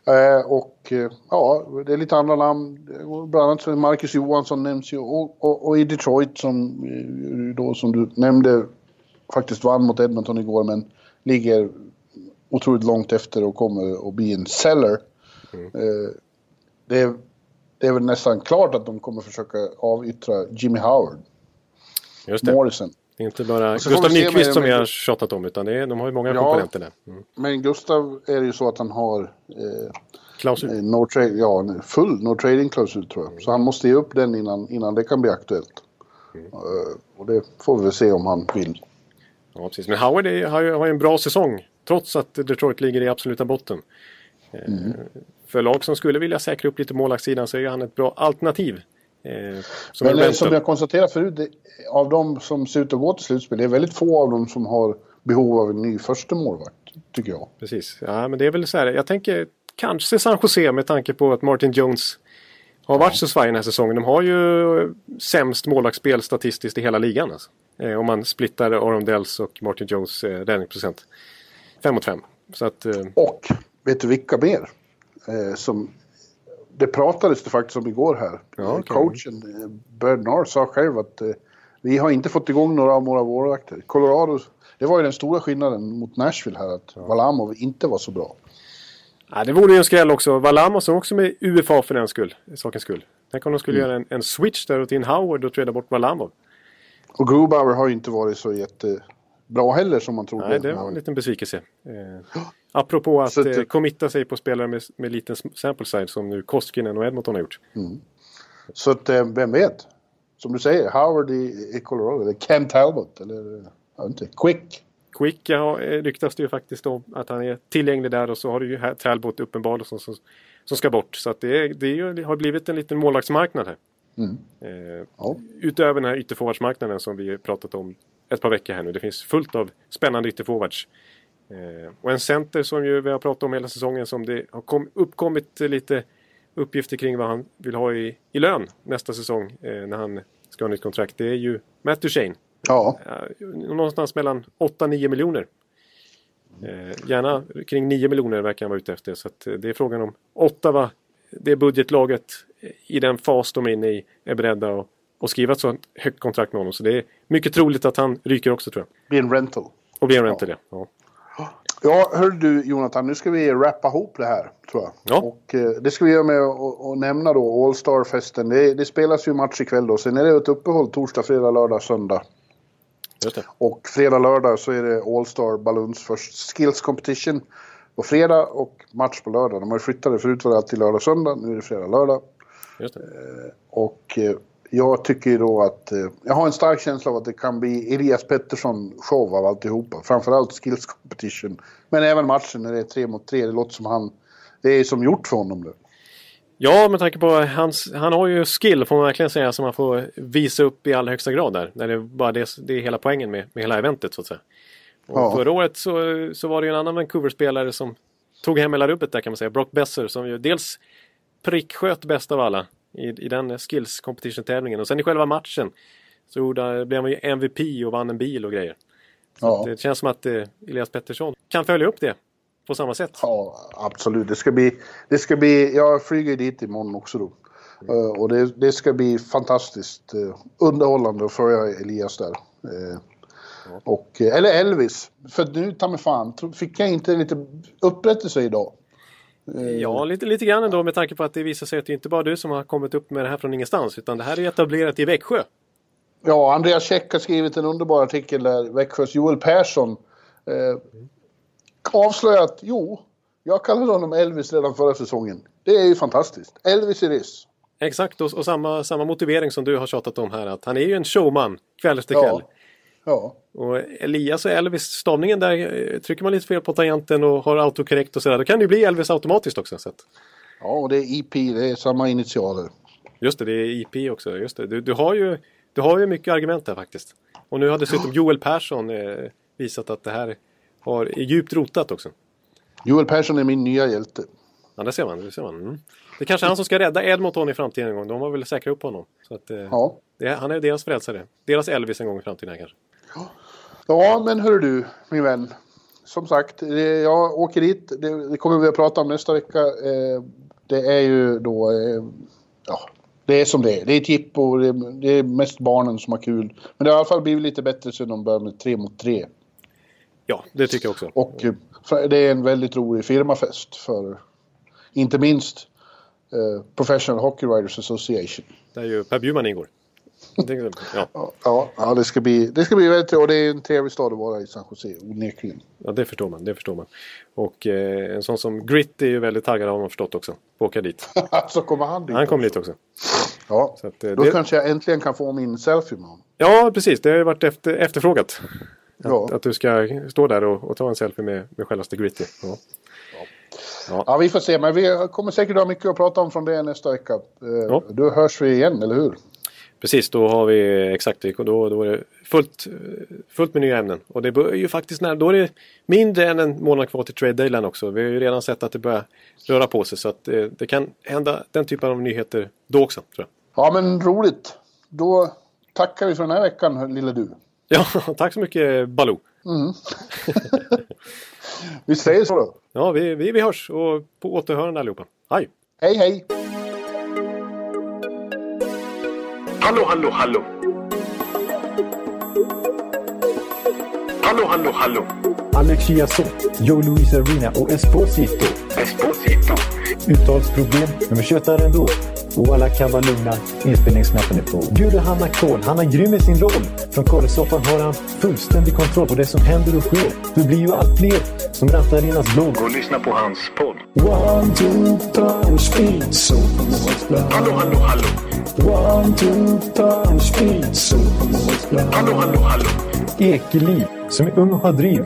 Speaker 3: Eh, och eh, ja, det är lite andra namn. Bland annat så Marcus Johansson nämns ju. Och, och, och i Detroit som, eh, då, som du nämnde faktiskt vann mot Edmonton igår men ligger otroligt långt efter och kommer att bli en seller. Eh, det, är, det är väl nästan klart att de kommer försöka avyttra Jimmy Howard,
Speaker 2: Just det.
Speaker 3: Morrison.
Speaker 2: Det är inte bara Gustav Nyqvist som vi har tjatat om utan det är, de har ju många
Speaker 3: Ja.
Speaker 2: komponenter där. Mm.
Speaker 3: Men Gustav är det ju så att han har eh,
Speaker 2: Klausul.
Speaker 3: Eh, No ja, full no trading-klausul tror jag. Så han måste ge upp den innan, innan det kan bli aktuellt. Eh, och det får vi väl se om han vill.
Speaker 2: Ja, precis. Men Howard är, har, ju, har en bra säsong. Trots att Detroit ligger i absoluta botten. Eh, För lag som skulle vilja säkra upp lite målvaktssidan så är han ett bra alternativ. Eh, som
Speaker 3: Men
Speaker 2: en
Speaker 3: eh, som jag konstaterat förut, det, av de som ser ut att gå till slutspel, det är väldigt få av dem som har behov av en ny första målvakt tycker jag.
Speaker 2: Precis. Ja, men det är väl så här. Jag tänker kanske San Jose med tanke på att Martin Jones har varit så svajig den här säsongen. De har ju sämst målvaktsspel statistiskt i hela ligan. Alltså. Eh, om man splittar Aron Dells och Martin Jones eh, räddningsprocent. 5 mot 5. Så att, eh,
Speaker 3: Och vet du vilka mer? Eh, som, det pratades det faktiskt om igår här.
Speaker 2: Ja, okej.
Speaker 3: Coachen eh, Bernard sa själv att eh, vi har inte fått igång några av våra målvakter. Colorado, det var ju den stora skillnaden mot Nashville här, att Valamov inte var så bra.
Speaker 2: ja, det vore ju en skräll också. Valamos är också med UFA för den skull, sakens skull. Tänk om de skulle göra en, en switch där och till en Howard och träda bort Valamov.
Speaker 3: Och Grubauer har ju inte varit så jättebra heller som man trodde.
Speaker 2: Nej, det var en liten besvikelse. Eh, Apropå att
Speaker 3: Så
Speaker 2: eh, committa sig på spelare med, med liten sample size som nu Koskinen och Edmonton har gjort.
Speaker 3: Så att, eh, vem vet? Som du säger, Howard i, i Colorado, eller Cam Talbot, eller jag inte, Quick.
Speaker 2: Quick ja, eh, ryktas det ju faktiskt om att han är tillgänglig där och så har du ju här Talbot uppenbarligen som, som, som ska bort. Så att det, är, det är ju, det har blivit en liten målvaktsmarknad här. Eh,
Speaker 3: Ja.
Speaker 2: Utöver den här ytterforwardsmarknaden som vi pratat om ett par veckor här nu. Det finns fullt av spännande ytterforwards. Eh, och en center som ju vi har pratat om hela säsongen som det har kom, uppkommit lite uppgifter kring vad han vill ha i, i lön nästa säsong eh, när han ska ha nytt kontrakt. Det är ju Matt Duchene.
Speaker 3: Ja,
Speaker 2: Eh, någonstans mellan 8-9 miljoner. Gärna kring 9 miljoner verkar han vara ute efter. Så det är frågan om Ottawa, det budgetlaget i den fas de är inne i, är beredda att, att skriva ett sånt högt kontrakt med honom. Så det är mycket troligt att han ryker också tror jag.
Speaker 3: blir en rental.
Speaker 2: Och blir en rental ja. ja.
Speaker 3: Ja, hör du Jonathan, nu ska vi rappa ihop det här, tror jag.
Speaker 2: Ja.
Speaker 3: Och eh, det ska vi göra med att nämna då All Star-festen. Det, det spelas ju match ikväll då, sen är det ett uppehåll torsdag, fredag, lördag, söndag. Och fredag, lördag så är det All Star Balloons först Skills Competition på fredag och match på lördag. De har ju flyttat det, förut var det alltid lördag, söndag, nu är det fredag, lördag.
Speaker 2: Just det.
Speaker 3: Och eh, jag tycker då att, eh, jag har en stark känsla av att det kan bli Elias Pettersson show av alltihopa. Framförallt skills competition. Men även matchen när det är tre mot tre, det låter som han, det är som gjort för honom nu.
Speaker 2: Ja, med tanke på hans, han har ju skill får man verkligen säga som man får visa upp i allra högsta grad där. När det, bara det, det är hela poängen med, med hela eventet så att säga. Och
Speaker 3: Ja.
Speaker 2: Förra året så, så var det ju en annan Vancouver-spelare som tog hem hela rubbet där kan man säga. Brock Besser som ju dels pricksköt bäst av alla i, i den skills competition-tävlingen. Och sen i själva matchen så gjorde, blev han ju MVP och vann en bil och grejer.
Speaker 3: Ja.
Speaker 2: Det känns som att eh, Elias Pettersson kan följa upp det på samma sätt.
Speaker 3: Ja, absolut. Det ska bli, det ska bli, jag flyger dit imorgon också då. Eh, och det, det ska bli fantastiskt uh, underhållande att följa Elias där. Eh, och, eh, eller Elvis. För nu, ta mig fan, fick jag inte lite upprättelse idag?
Speaker 2: Ja, lite, lite grann ändå med tanke på att det visar sig att det inte bara är du som har kommit upp med det här från ingenstans. Utan det här är etablerat i Växjö.
Speaker 3: Ja, Andreas Käck har skrivit en underbar artikel där Växjös Joel Persson eh, avslöjat, jo, jag kallade honom Elvis redan förra säsongen. Det är ju fantastiskt. Elvis it is.
Speaker 2: Exakt, och, och samma, samma motivering som du har tjatat om här. Att han är ju en showman kväll efter kväll.
Speaker 3: Ja. Ja.
Speaker 2: Och Elias och Elvis, stavningen där, eh, trycker man lite fel på tangenten och har autokorrekt och sådär. Då kan det ju bli Elvis automatiskt också. Så att,
Speaker 3: ja, och det är EP, det är samma initialer.
Speaker 2: just det, det är IP också. Just det. Du, du, har ju, du har ju mycket argument där faktiskt. Och nu har dessutom Joel Persson eh, visat att det här har, är djupt rotat också.
Speaker 3: Joel Persson är min nya hjälte.
Speaker 2: Ja, det ser man. Det, ser man. Mm. det är kanske är han som ska rädda Edmonton i framtiden en gång. De har väl säkrat upp honom. Så att, eh,
Speaker 3: Ja.
Speaker 2: det, han är deras frälsare. Deras Elvis en gång i framtiden kanske.
Speaker 3: Ja, men hör du, min vän. Som sagt, jag åker dit. Det, kommer vi att prata om nästa vecka. Eh, Det är ju då... eh, Ja, det är som det är. Det är ett jippo. Det är, mest barnen som har kul. Men det har i alla fall blivit lite bättre sen de började med tre mot tre.
Speaker 2: Ja, det tycker jag också.
Speaker 3: Och eh, det är en väldigt rolig firmafest för inte minst Professional Hockey Writers Association.
Speaker 2: Där ju Per Bjurman ingår. Ja,
Speaker 3: Ja, ja det, ska bli, det ska bli väldigt trevligt. Och det är en trevlig stad att vara i San Jose, onekligen.
Speaker 2: ja, det förstår man. Det förstår man. Och eh, en sån som Grit är ju väldigt taggad har man förstått också. På att åka dit.
Speaker 3: Så kommer han dit.
Speaker 2: Han kommer dit också.
Speaker 3: Ja,
Speaker 2: att, eh,
Speaker 3: då
Speaker 2: det,
Speaker 3: kanske jag äntligen kan få min selfie med honom.
Speaker 2: Ja, precis. Det har ju varit efter, efterfrågat.
Speaker 3: Ja.
Speaker 2: Att du ska stå där och, och ta en selfie med, med självaste Gritty. Ja.
Speaker 3: Ja, vi får se. Men vi kommer säkert ha mycket att prata om från det nästa vecka. Eh,
Speaker 2: Ja.
Speaker 3: Då hörs vi igen, eller hur?
Speaker 2: Precis, då har vi exakt då, då är det fullt, fullt med nya ämnen. Och det börjar ju faktiskt när, då är det mindre än en månad kvar till trade deadline också. Vi har ju redan sett att det börjar röra på sig så att eh, det kan hända den typen av nyheter då också. Tror jag.
Speaker 3: Ja, men roligt. Då tackar vi för den här veckan, lille du.
Speaker 2: Ja, tack så mycket Baloo.
Speaker 3: Vi säger så då.
Speaker 2: Ja, vi, vi, vi hörs och på återhörande allihopa. Hej!
Speaker 3: Hej, hej!
Speaker 5: Hallå, hallå, hallå. Hallå, hallå, hallå.
Speaker 6: Alex Chiazot, Joe Luis Arena och Esposito.
Speaker 5: Esposito.
Speaker 6: Uttalsproblem, men vi tjötar ändå. Och alla kan vara lugna, inspelningsknappen är på. Bjuder Hanna Kohl, han är grym i sin roll. Från Kållesoffan har han fullständig kontroll på det som händer och sker. Det blir ju allt fler som rattar i hans blogg.
Speaker 5: Och lyssna på hans podd.
Speaker 6: One, two, time, speed, so
Speaker 5: Hallå, hallå, hallå.
Speaker 6: One, two, time, speed, so
Speaker 5: Hallå, hallå, hallå.
Speaker 6: Ekeliv, som är ung och har driv.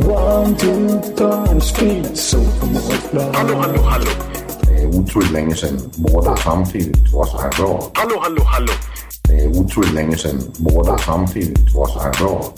Speaker 6: One, two, time, speed, so
Speaker 5: Hallå, hallå, hallå.
Speaker 7: Det är otroligt länge sedan båda samtidigt var så här bra.
Speaker 5: Hallå, hallå, hallå.
Speaker 7: Det är otroligt länge sedan båda samtidigt var så här bra.